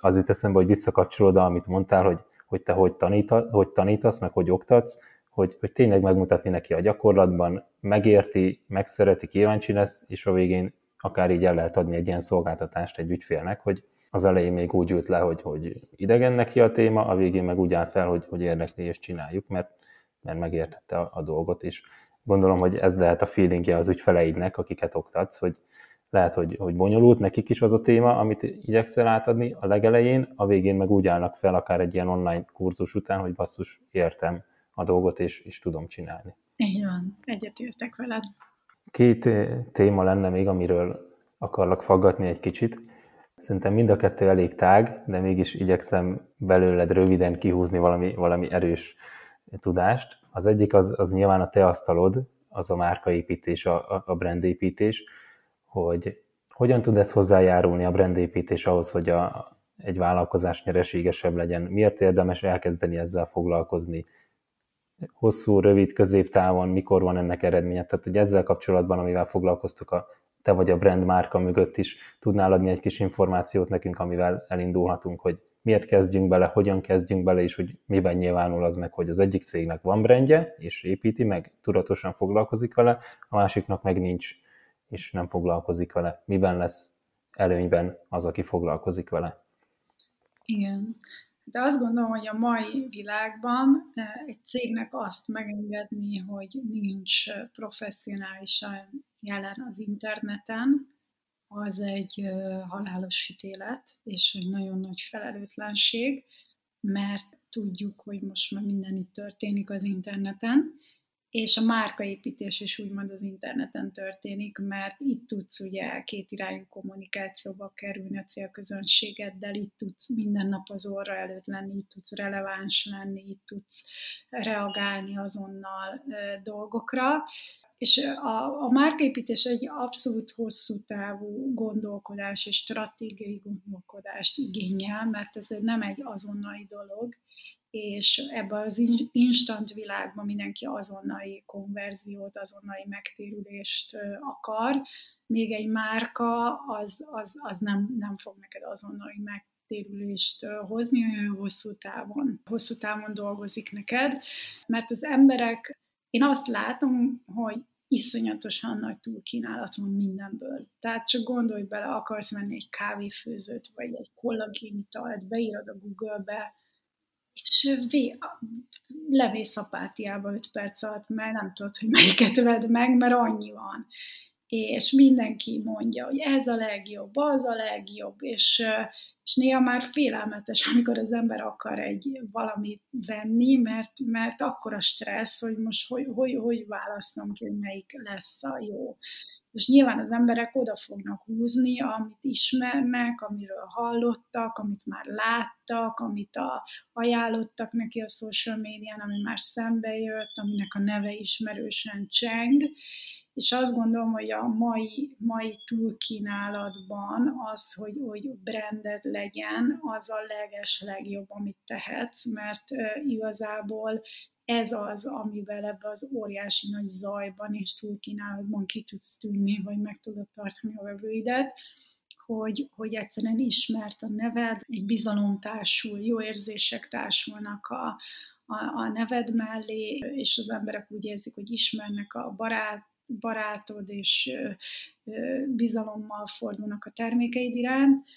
az jut eszembe, hogy visszakapcsolód, amit mondtál, hogy, hogy te hogy, tanít, hogy tanítasz, meg hogy oktatsz, hogy, hogy tényleg megmutatni neki a gyakorlatban, megérti, megszereti, kíváncsi lesz, és a végén akár így el lehet adni egy ilyen szolgáltatást egy ügyfélnek, hogy az elején még úgy ült le, hogy, hogy idegen neki a téma, a végén meg úgy áll fel, hogy, hogy érdekli és csináljuk, mert, mert megértette a, a dolgot, és gondolom, hogy ez lehet a feelingje az ügyfeleidnek, akiket oktatsz, hogy lehet, hogy, hogy bonyolult nekik is az a téma, amit igyekszel átadni a legelején, a végén meg úgy állnak fel akár egy ilyen online kurzus után, hogy basszus, értem a dolgot, és, és tudom csinálni. Így van, egyetértek veled. Két téma lenne még, amiről akarlak faggatni egy kicsit. Szerintem mind a kettő elég tág, de mégis igyekszem belőled röviden kihúzni valami, valami erős tudást. Az egyik az, az nyilván a te asztalod, az a márkaépítés, a, a brandépítés, hogy hogyan tud ez hozzájárulni a brandépítés ahhoz, hogy a, egy vállalkozás nyereségesebb legyen. Miért érdemes elkezdeni ezzel foglalkozni? Hosszú, rövid, középtávon, mikor van ennek eredménye? Tehát, hogy ezzel kapcsolatban, amivel foglalkoztok a te vagy a brand márka mögött is tudnál adni egy kis információt nekünk, amivel elindulhatunk, hogy miért kezdjünk bele, hogyan kezdjünk bele, és hogy miben nyilvánul az meg, hogy az egyik cégnek van brandje, és építi, meg tudatosan foglalkozik vele, a másiknak meg nincs, és nem foglalkozik vele. Miben lesz előnyben az, aki foglalkozik vele? Igen. De azt gondolom, hogy a mai világban eh, egy cégnek azt megengedni, hogy nincs professzionálisan jelen az interneten, az egy halálos ítélet, és egy nagyon nagy felelőtlenség, mert tudjuk, hogy most már minden itt történik az interneten, és a márkaépítés is úgymond az interneten történik, mert itt tudsz ugye kétirányú kommunikációba kerülni a célközönségeddel, itt tudsz minden nap az orra előtt lenni, itt tudsz releváns lenni, itt tudsz reagálni azonnal dolgokra, és a, a márkaépítés egy abszolút hosszú távú gondolkodás és stratégiai gondolkodást igényel, mert ez nem egy azonnali dolog, és ebben az instant világban mindenki azonnali konverziót, azonnali megtérülést akar, még egy márka az, az, az nem, nem fog neked azonnali megtérülést hozni, olyan hosszú távon, hosszú távon dolgozik neked, mert az emberek, én azt látom, hogy iszonyatosan nagy túlkínálat van mindenből. Tehát csak gondolj bele, akarsz venni egy kávéfőzőt, vagy egy kollagénitalt, beírod a Google-be, és vé, levész apátiába 5 perc alatt, mert nem tudod, hogy melyiket vedd meg, mert annyi van. És mindenki mondja, hogy ez a legjobb, az a legjobb, és, és néha már félelmetes, amikor az ember akar egy valamit venni, mert, mert akkor a stressz, hogy most hogy, hogy, hogy választom ki, hogy melyik lesz a jó. És nyilván az emberek oda fognak húzni, amit ismernek, amiről hallottak, amit már láttak, amit a, ajánlottak neki a social médián, ami már szembe jött, aminek a neve ismerősen cseng, és azt gondolom, hogy a mai, mai túlkínálatban az, hogy, hogy branded legyen, az a leges legjobb, amit tehetsz, mert igazából ez az, amivel ebbe az óriási nagy zajban és túlkínálatban ki tudsz tűnni, vagy meg tudod tartani a vevőidet, hogy, hogy egyszerűen ismert a neved, egy bizalom társul, jó érzések társulnak a, a, a neved mellé, és az emberek úgy érzik, hogy ismernek a barát, barátod, és bizalommal fordulnak a termékeid iránt.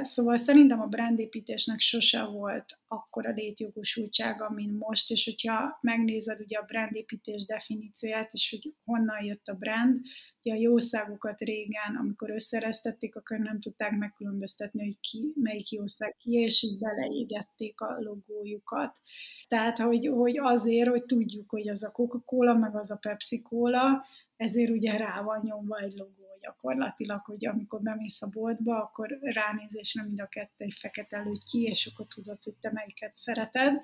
Szóval szerintem a brandépítésnek sose volt akkora létjogosultsága, mint most, és hogyha megnézed ugye a brandépítés definícióját, és hogy honnan jött a brand, ugye a jószágokat régen, amikor összereztették, akkor nem tudták megkülönböztetni, hogy ki, melyik jószág ki, és így beleégették a logójukat. Tehát, hogy, hogy azért, hogy tudjuk, hogy az a Coca-Cola, meg az a Pepsi-Cola, ezért ugye rá van nyomva egy logó gyakorlatilag, hogy amikor bemész a boltba, akkor ránézésre mind a kettő egy fekete előtt ki, és akkor tudod, hogy te melyiket szereted.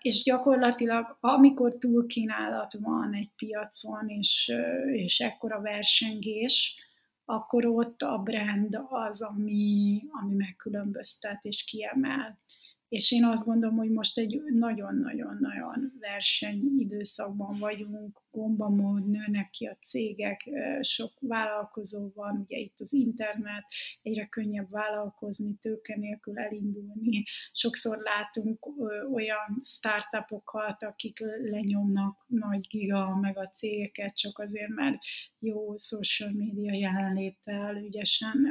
És gyakorlatilag, amikor túlkínálat van egy piacon, és, és ekkora versengés, akkor ott a brand az, ami, ami megkülönböztet és kiemel. És én azt gondolom, hogy most egy nagyon-nagyon-nagyon versenyidőszakban vagyunk, gombamód, nőnek ki a cégek, sok vállalkozó van, ugye itt az internet, egyre könnyebb vállalkozni, tőke nélkül elindulni. Sokszor látunk olyan startupokat, akik lenyomnak nagy giga meg a cégeket, csak azért, mert jó social media jelenléttel ügyesen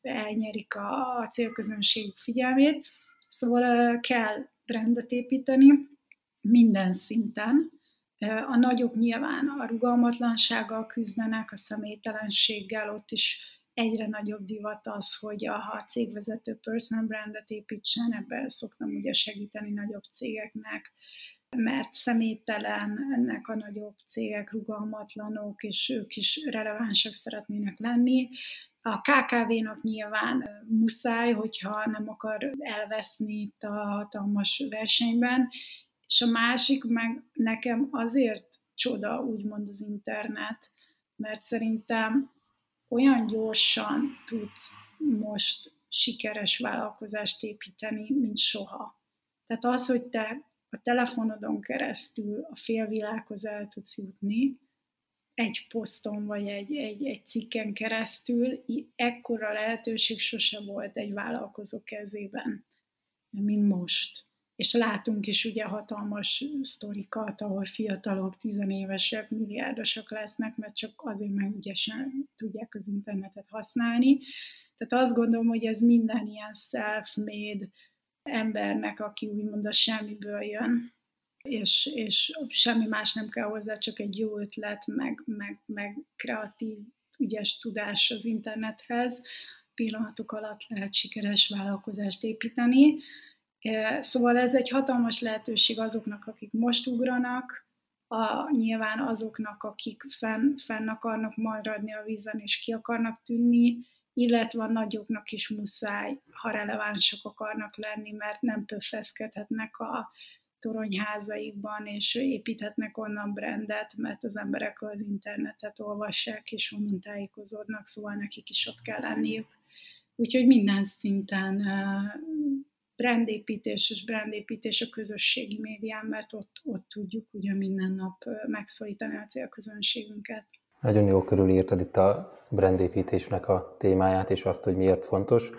elnyerik a célközönség figyelmét Szóval kell brandet építeni minden szinten. A nagyok nyilván a rugalmatlansággal küzdenek, a személytelenséggel, ott is egyre nagyobb divat az, hogy a cégvezető personal brandet építsen, ebben szoktam ugye segíteni nagyobb cégeknek, mert személytelen ennek a nagyobb cégek rugalmatlanok, és ők is relevánsak szeretnének lenni, a KKV-nak nyilván muszáj, hogyha nem akar elveszni itt a hatalmas versenyben, és a másik meg nekem azért csoda, úgymond az internet, mert szerintem olyan gyorsan tudsz most sikeres vállalkozást építeni, mint soha. Tehát az, hogy te a telefonodon keresztül a félvilághoz el tudsz jutni, egy poszton vagy egy, egy, egy cikken keresztül ekkora lehetőség sose volt egy vállalkozó kezében, mint most. És látunk is ugye hatalmas sztorikat, ahol fiatalok, tizenévesek, milliárdosak lesznek, mert csak azért meg ügyesen tudják az internetet használni. Tehát azt gondolom, hogy ez minden ilyen self-made embernek, aki úgymond a semmiből jön, és, és semmi más nem kell hozzá, csak egy jó ötlet, meg, meg, meg kreatív ügyes tudás az internethez, pillanatok alatt lehet sikeres vállalkozást építeni. Szóval ez egy hatalmas lehetőség azoknak, akik most ugranak, a, nyilván azoknak, akik fenn, fenn akarnak maradni a vízen és ki akarnak tűnni, illetve a nagyoknak is muszáj, ha relevánsak akarnak lenni, mert nem pöffeszkedhetnek a toronyházaikban, és építhetnek onnan brandet, mert az emberek az internetet olvassák, és onnan tájékozódnak, szóval nekik is ott kell lenniük. Úgyhogy minden szinten brandépítés és brandépítés a közösségi médián, mert ott, ott tudjuk ugye minden nap megszólítani a célközönségünket. Nagyon jó körülírtad itt a brandépítésnek a témáját, és azt, hogy miért fontos,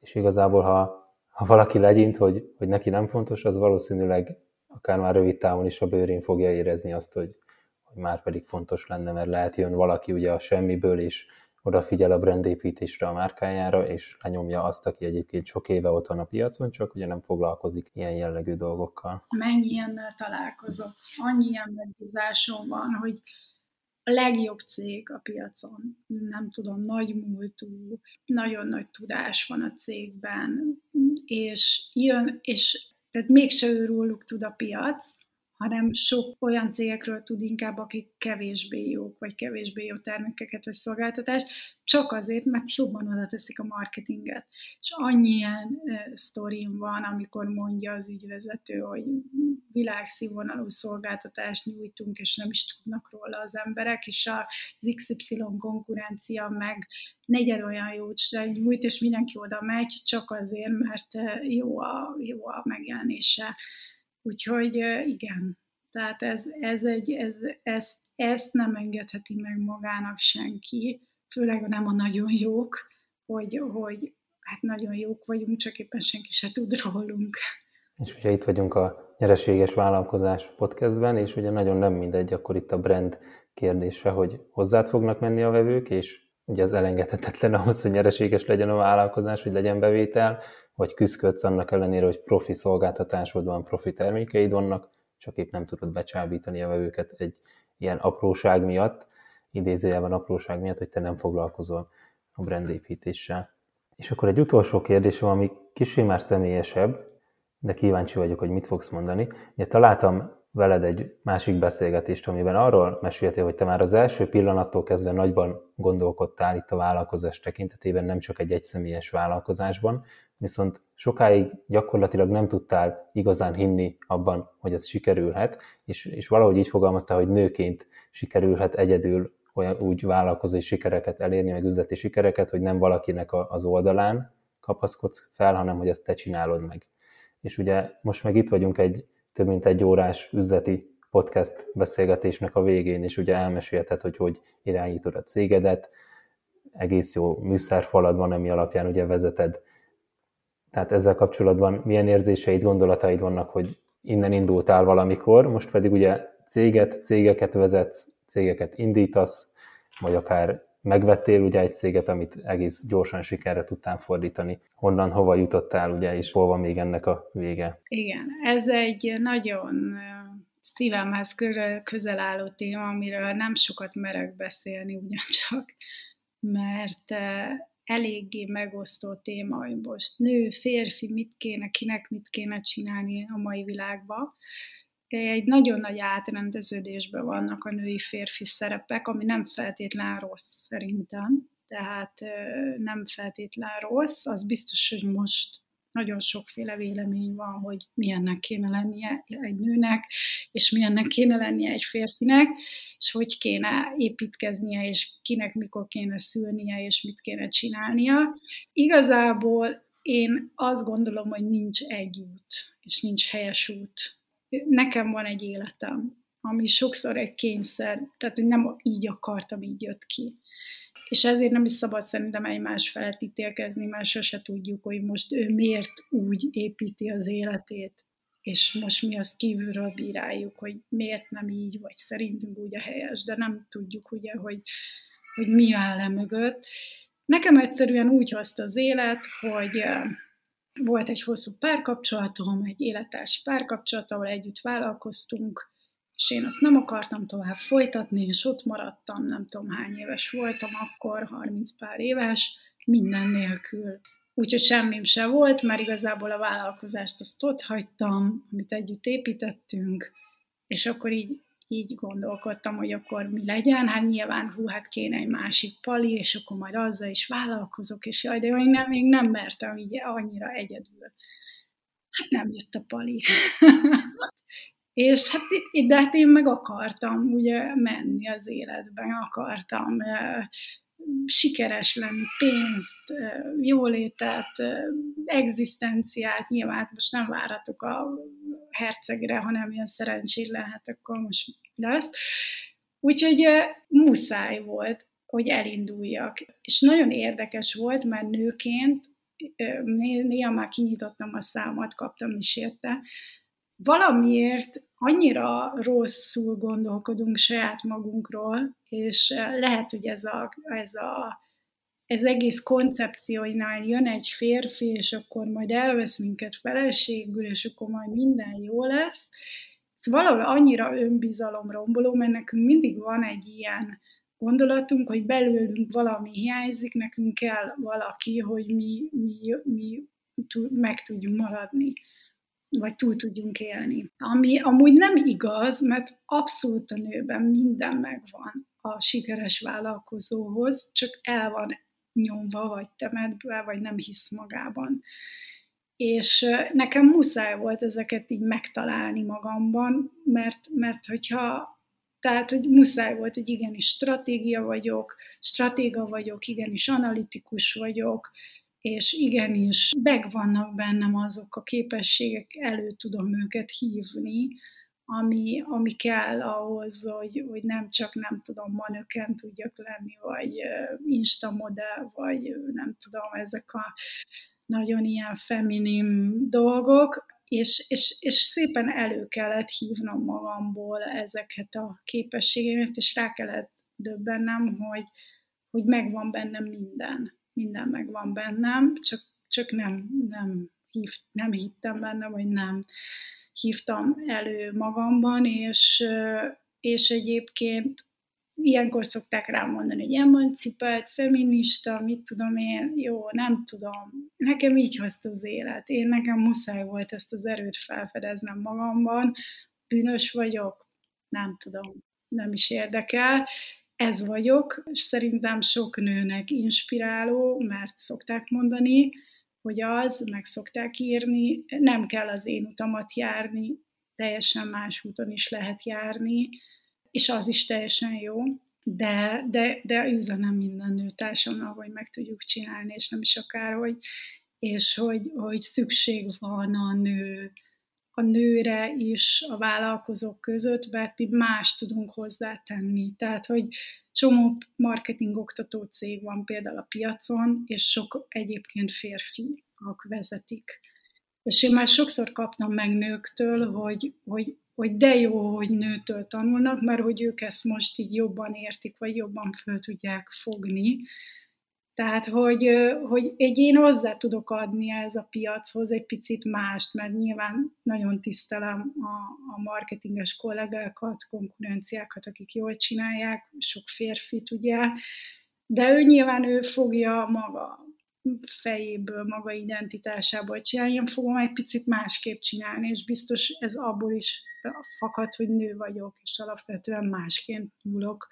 és igazából, ha, ha valaki legyint, hogy, hogy neki nem fontos, az valószínűleg akár már rövid távon is a bőrén fogja érezni azt, hogy, hogy már pedig fontos lenne, mert lehet jön valaki ugye a semmiből, és odafigyel a brandépítésre a márkájára, és lenyomja azt, aki egyébként sok éve ott van a piacon, csak ugye nem foglalkozik ilyen jellegű dolgokkal. Mennyi ilyennel találkozok? Annyi ilyen megbízásom van, hogy a legjobb cég a piacon, nem tudom, nagy múltú, nagyon nagy tudás van a cégben, és jön, és tehát mégse ő tud a piac, hanem sok olyan cégekről tud inkább, akik kevésbé jók, vagy kevésbé jó termékeket vagy szolgáltatást, csak azért, mert jobban oda teszik a marketinget. És annyi ilyen sztorim van, amikor mondja az ügyvezető, hogy világszínvonalú szolgáltatást nyújtunk, és nem is tudnak róla az emberek, és az XY konkurencia meg negyed olyan jót se nyújt, és mindenki oda megy, csak azért, mert jó a, jó a megjelenése Úgyhogy igen, tehát ez, ez egy, ez, ezt, ezt nem engedheti meg magának senki, főleg nem a nagyon jók, hogy, hogy hát nagyon jók vagyunk, csak éppen senki se tud rólunk. És ugye itt vagyunk a Nyereséges Vállalkozás podcastben, és ugye nagyon nem mindegy akkor itt a brand kérdése, hogy hozzád fognak menni a vevők, és ugye az elengedhetetlen ahhoz, hogy nyereséges legyen a vállalkozás, hogy legyen bevétel, vagy küzdködsz annak ellenére, hogy profi szolgáltatásod van, profi termékeid vannak, csak épp nem tudod becsábítani a vevőket egy ilyen apróság miatt, idézőjelben apróság miatt, hogy te nem foglalkozol a brandépítéssel. És akkor egy utolsó kérdés, ami kicsi már személyesebb, de kíváncsi vagyok, hogy mit fogsz mondani. Ugye találtam veled egy másik beszélgetést, amiben arról meséltél, hogy te már az első pillanattól kezdve nagyban gondolkodtál itt a vállalkozás tekintetében, nem csak egy egyszemélyes vállalkozásban, viszont sokáig gyakorlatilag nem tudtál igazán hinni abban, hogy ez sikerülhet, és, és valahogy így fogalmaztál, hogy nőként sikerülhet egyedül olyan úgy vállalkozói sikereket elérni, meg üzleti sikereket, hogy nem valakinek az oldalán kapaszkodsz fel, hanem hogy ezt te csinálod meg. És ugye most meg itt vagyunk egy több mint egy órás üzleti podcast beszélgetésnek a végén, és ugye elmesélted, hogy hogy irányítod a cégedet, egész jó műszerfalad van, ami alapján ugye vezeted. Tehát ezzel kapcsolatban milyen érzéseid, gondolataid vannak, hogy innen indultál valamikor, most pedig ugye céget, cégeket vezetsz, cégeket indítasz, vagy akár megvettél ugye egy céget, amit egész gyorsan sikerre tudtál fordítani. Honnan, hova jutottál, ugye, és hol van még ennek a vége? Igen, ez egy nagyon szívemhez közel álló téma, amiről nem sokat merek beszélni ugyancsak, mert eléggé megosztó téma, hogy most nő, férfi, mit kéne, kinek mit kéne csinálni a mai világban egy nagyon nagy átrendeződésben vannak a női-férfi szerepek, ami nem feltétlen rossz szerintem, tehát nem feltétlen rossz, az biztos, hogy most nagyon sokféle vélemény van, hogy milyennek kéne lennie egy nőnek, és milyennek kéne lennie egy férfinek, és hogy kéne építkeznie, és kinek mikor kéne szülnie, és mit kéne csinálnia. Igazából én azt gondolom, hogy nincs egy út, és nincs helyes út nekem van egy életem, ami sokszor egy kényszer, tehát nem így akartam, így jött ki. És ezért nem is szabad szerintem egymás felett ítélkezni, mert sose tudjuk, hogy most ő miért úgy építi az életét, és most mi azt kívülről bíráljuk, hogy miért nem így, vagy szerintünk úgy a helyes, de nem tudjuk ugye, hogy, hogy mi áll e mögött. Nekem egyszerűen úgy hozta az élet, hogy volt egy hosszú párkapcsolatom, egy életes párkapcsolat, ahol együtt vállalkoztunk, és én azt nem akartam tovább folytatni, és ott maradtam, nem tudom hány éves voltam akkor, 30 pár éves, minden nélkül. Úgyhogy semmim se volt, mert igazából a vállalkozást azt ott hagytam, amit együtt építettünk, és akkor így, így gondolkodtam, hogy akkor mi legyen. Hát nyilván, hú, hát kéne egy másik pali, és akkor majd azzal is vállalkozok, és jaj, de én nem, még nem mertem így annyira egyedül. Hát nem jött a pali. És hát, de hát én meg akartam ugye menni az életben, akartam sikeres lenni, pénzt, jólétet, egzisztenciát, nyilván most nem várhatok a hercegre, hanem ilyen szerencsétlen, hát akkor most lesz. Úgyhogy muszáj volt, hogy elinduljak. És nagyon érdekes volt, mert nőként néha már kinyitottam a számat, kaptam is érte, valamiért annyira rosszul gondolkodunk saját magunkról, és eh, lehet, hogy ez a, ez a ez egész koncepcióinál jön egy férfi, és akkor majd elvesz minket feleségül, és akkor majd minden jó lesz. Ez valahol annyira önbizalomromboló, mert nekünk mindig van egy ilyen gondolatunk, hogy belőlünk valami hiányzik, nekünk kell valaki, hogy mi, mi, mi meg tudjunk maradni vagy túl tudjunk élni. Ami amúgy nem igaz, mert abszolút a nőben minden megvan a sikeres vállalkozóhoz, csak el van nyomva, vagy temetve, vagy nem hisz magában. És nekem muszáj volt ezeket így megtalálni magamban, mert, mert hogyha tehát, hogy muszáj volt, hogy igenis stratégia vagyok, stratéga vagyok, igenis analitikus vagyok, és igenis megvannak bennem azok a képességek, elő tudom őket hívni, ami, ami kell ahhoz, hogy, hogy nem csak nem tudom, manöken tudjak lenni, vagy insta modell, vagy nem tudom, ezek a nagyon ilyen feminim dolgok, és, és, és szépen elő kellett hívnom magamból ezeket a képességeimet, és rá kellett döbbennem, hogy, hogy megvan bennem minden. Minden megvan bennem, csak, csak nem, nem, hív, nem hittem benne, vagy nem hívtam elő magamban, és, és egyébként ilyenkor szokták rám mondani, hogy emancipált, feminista, mit tudom én, jó, nem tudom. Nekem így hozta az élet. Én nekem muszáj volt ezt az erőt felfedeznem magamban. Bűnös vagyok? Nem tudom. Nem is érdekel ez vagyok, és szerintem sok nőnek inspiráló, mert szokták mondani, hogy az, meg szokták írni, nem kell az én utamat járni, teljesen más úton is lehet járni, és az is teljesen jó, de, de, de üzenem minden nőtársamnak, hogy meg tudjuk csinálni, és nem is akárhogy, és hogy, hogy szükség van a nő a nőre is a vállalkozók között, mert mi más tudunk hozzátenni. Tehát, hogy csomó marketing oktató cég van például a piacon, és sok egyébként férfiak vezetik. És én már sokszor kaptam meg nőktől, hogy, hogy, hogy de jó, hogy nőtől tanulnak, mert hogy ők ezt most így jobban értik, vagy jobban föl tudják fogni, tehát, hogy, hogy egy én hozzá tudok adni ez a piachoz egy picit mást, mert nyilván nagyon tisztelem a, a marketinges kollégákat, konkurenciákat, akik jól csinálják, sok férfit, ugye, de ő nyilván ő fogja maga fejéből, maga identitásából csinálni, én fogom egy picit másképp csinálni, és biztos ez abból is fakad, hogy nő vagyok, és alapvetően másként nyúlok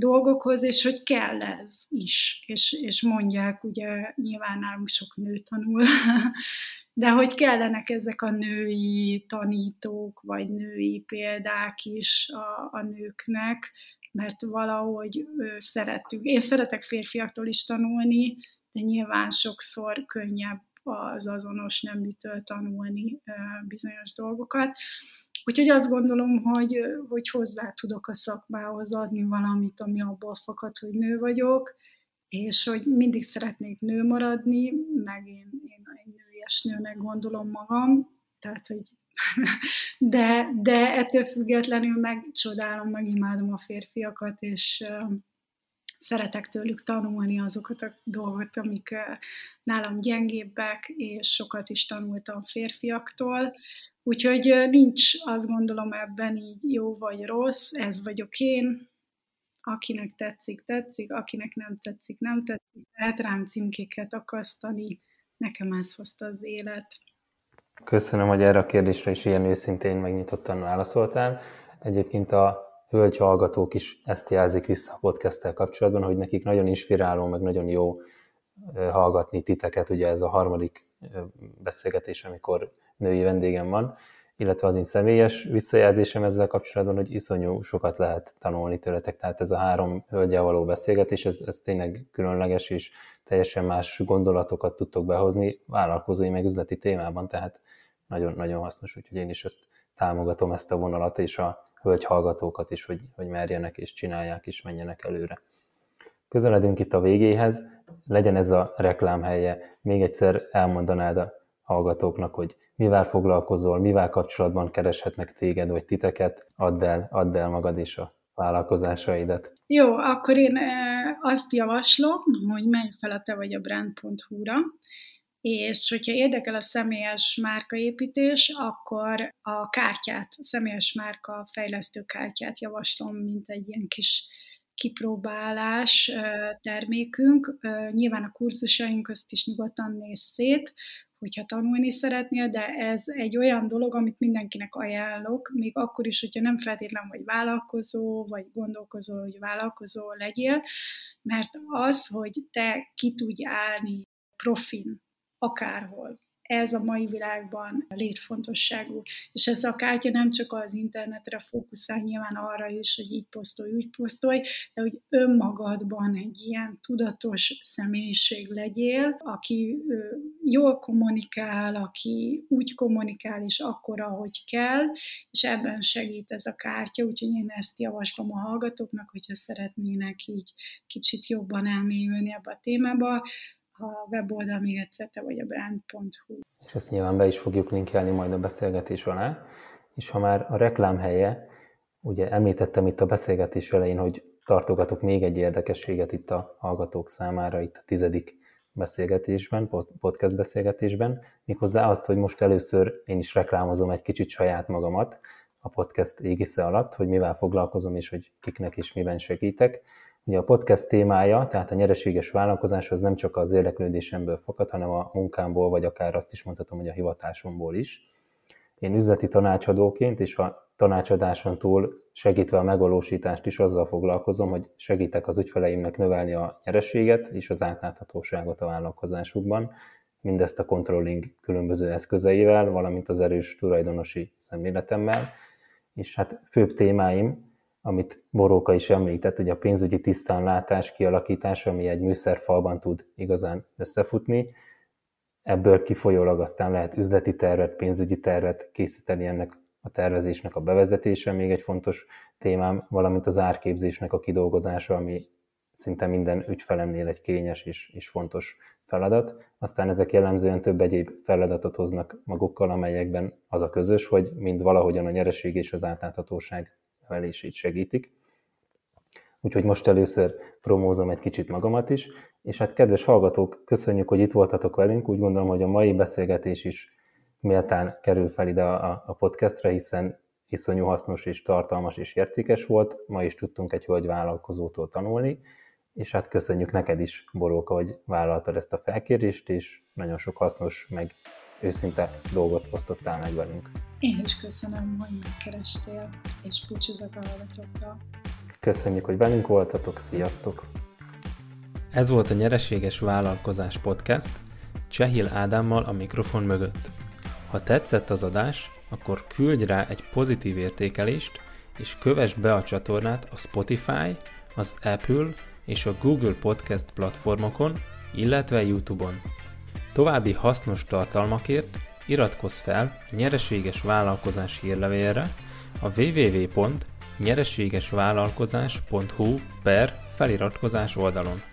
dolgokhoz, és hogy kell ez is. És, és mondják, ugye nyilván nálunk sok nő tanul, de hogy kellenek ezek a női tanítók, vagy női példák is a, a nőknek, mert valahogy szeretünk. Én szeretek férfiaktól is tanulni, de nyilván sokszor könnyebb az azonos neműtől tanulni bizonyos dolgokat. Úgyhogy azt gondolom, hogy, hogy hozzá tudok a szakmához adni valamit, ami abból fakad, hogy nő vagyok, és hogy mindig szeretnék nő maradni, meg én, én egy nőies nőnek gondolom magam, tehát, hogy de, de ettől függetlenül megcsodálom, meg imádom a férfiakat, és szeretek tőlük tanulni azokat a dolgokat, amik nálam gyengébbek, és sokat is tanultam férfiaktól, Úgyhogy nincs azt gondolom ebben így jó vagy rossz, ez vagyok én, akinek tetszik, tetszik, akinek nem tetszik, nem tetszik, lehet rám címkéket akasztani, nekem ez hozta az élet. Köszönöm, hogy erre a kérdésre is ilyen őszintén megnyitottan válaszoltál. Egyébként a hölgy hallgatók is ezt jelzik vissza a podcasttel kapcsolatban, hogy nekik nagyon inspiráló, meg nagyon jó hallgatni titeket, ugye ez a harmadik beszélgetés, amikor női vendégem van, illetve az én személyes visszajelzésem ezzel kapcsolatban, hogy iszonyú sokat lehet tanulni tőletek, tehát ez a három hölgyel való beszélgetés, ez, ez tényleg különleges, és teljesen más gondolatokat tudtok behozni vállalkozói meg üzleti témában, tehát nagyon-nagyon hasznos, úgyhogy én is ezt támogatom ezt a vonalat, és a hölgy hallgatókat is, hogy, hogy merjenek és csinálják és menjenek előre. Közeledünk itt a végéhez, legyen ez a reklámhelye. Még egyszer elmondanád a hallgatóknak, hogy mivel foglalkozol, mivel kapcsolatban kereshetnek téged vagy titeket, add el, add el magad is a vállalkozásaidat. Jó, akkor én azt javaslom, hogy menj fel a te vagy a brand.hu-ra, és hogyha érdekel a személyes márkaépítés, akkor a kártyát, a személyes márka fejlesztő kártyát javaslom, mint egy ilyen kis kipróbálás termékünk. Nyilván a kurzusaink közt is nyugodtan néz szét, hogyha tanulni szeretnél, de ez egy olyan dolog, amit mindenkinek ajánlok, még akkor is, hogyha nem feltétlen vagy vállalkozó, vagy gondolkozó, hogy vállalkozó legyél, mert az, hogy te ki tudj állni profin akárhol, ez a mai világban létfontosságú. És ez a kártya nem csak az internetre fókuszál, nyilván arra is, hogy így posztolj, úgy posztolj, de hogy önmagadban egy ilyen tudatos személyiség legyél, aki jól kommunikál, aki úgy kommunikál, és akkor, ahogy kell, és ebben segít ez a kártya, úgyhogy én ezt javaslom a hallgatóknak, hogyha szeretnének így kicsit jobban elmélyülni ebbe a témába, a weboldal még egyszer, te vagy a brand.hu. És ezt nyilván be is fogjuk linkelni majd a beszélgetés alá. És ha már a reklám helye, ugye említettem itt a beszélgetés elején, hogy tartogatok még egy érdekességet itt a hallgatók számára, itt a tizedik beszélgetésben, podcast beszélgetésben, méghozzá azt, hogy most először én is reklámozom egy kicsit saját magamat a podcast égisze alatt, hogy mivel foglalkozom, és hogy kiknek és miben segítek. Ugye a podcast témája, tehát a nyereséges vállalkozás az nem csak az érdeklődésemből fakad, hanem a munkámból, vagy akár azt is mondhatom, hogy a hivatásomból is. Én üzleti tanácsadóként és a tanácsadáson túl segítve a megvalósítást is azzal foglalkozom, hogy segítek az ügyfeleimnek növelni a nyereséget és az átláthatóságot a vállalkozásukban, mindezt a controlling különböző eszközeivel, valamint az erős tulajdonosi szemléletemmel, és hát főbb témáim amit Boróka is említett, hogy a pénzügyi tisztánlátás kialakítása, ami egy műszerfalban tud igazán összefutni, ebből kifolyólag aztán lehet üzleti tervet, pénzügyi tervet készíteni ennek a tervezésnek a bevezetése, még egy fontos témám, valamint az árképzésnek a kidolgozása, ami szinte minden ügyfelemnél egy kényes és, és fontos feladat. Aztán ezek jellemzően több egyéb feladatot hoznak magukkal, amelyekben az a közös, hogy mind valahogyan a nyereség és az átláthatóság növelését segítik. Úgyhogy most először promózom egy kicsit magamat is, és hát kedves hallgatók, köszönjük, hogy itt voltatok velünk. Úgy gondolom, hogy a mai beszélgetés is méltán kerül fel ide a, a podcastre, hiszen iszonyú hasznos és tartalmas és értékes volt. Ma is tudtunk egy hölgy vállalkozótól tanulni, és hát köszönjük neked is, Boróka, hogy vállaltad ezt a felkérést, és nagyon sok hasznos, meg őszinte dolgot osztottál meg velünk. Én is köszönöm, hogy megkerestél, és búcsúzok a hallgatókkal. Köszönjük, hogy velünk voltatok, sziasztok! Ez volt a Nyereséges Vállalkozás Podcast, Csehil Ádámmal a mikrofon mögött. Ha tetszett az adás, akkor küldj rá egy pozitív értékelést, és kövessd be a csatornát a Spotify, az Apple és a Google Podcast platformokon, illetve YouTube-on. További hasznos tartalmakért iratkozz fel a Nyereséges Vállalkozás hírlevélre a www.nyereségesvállalkozás.hu per feliratkozás oldalon.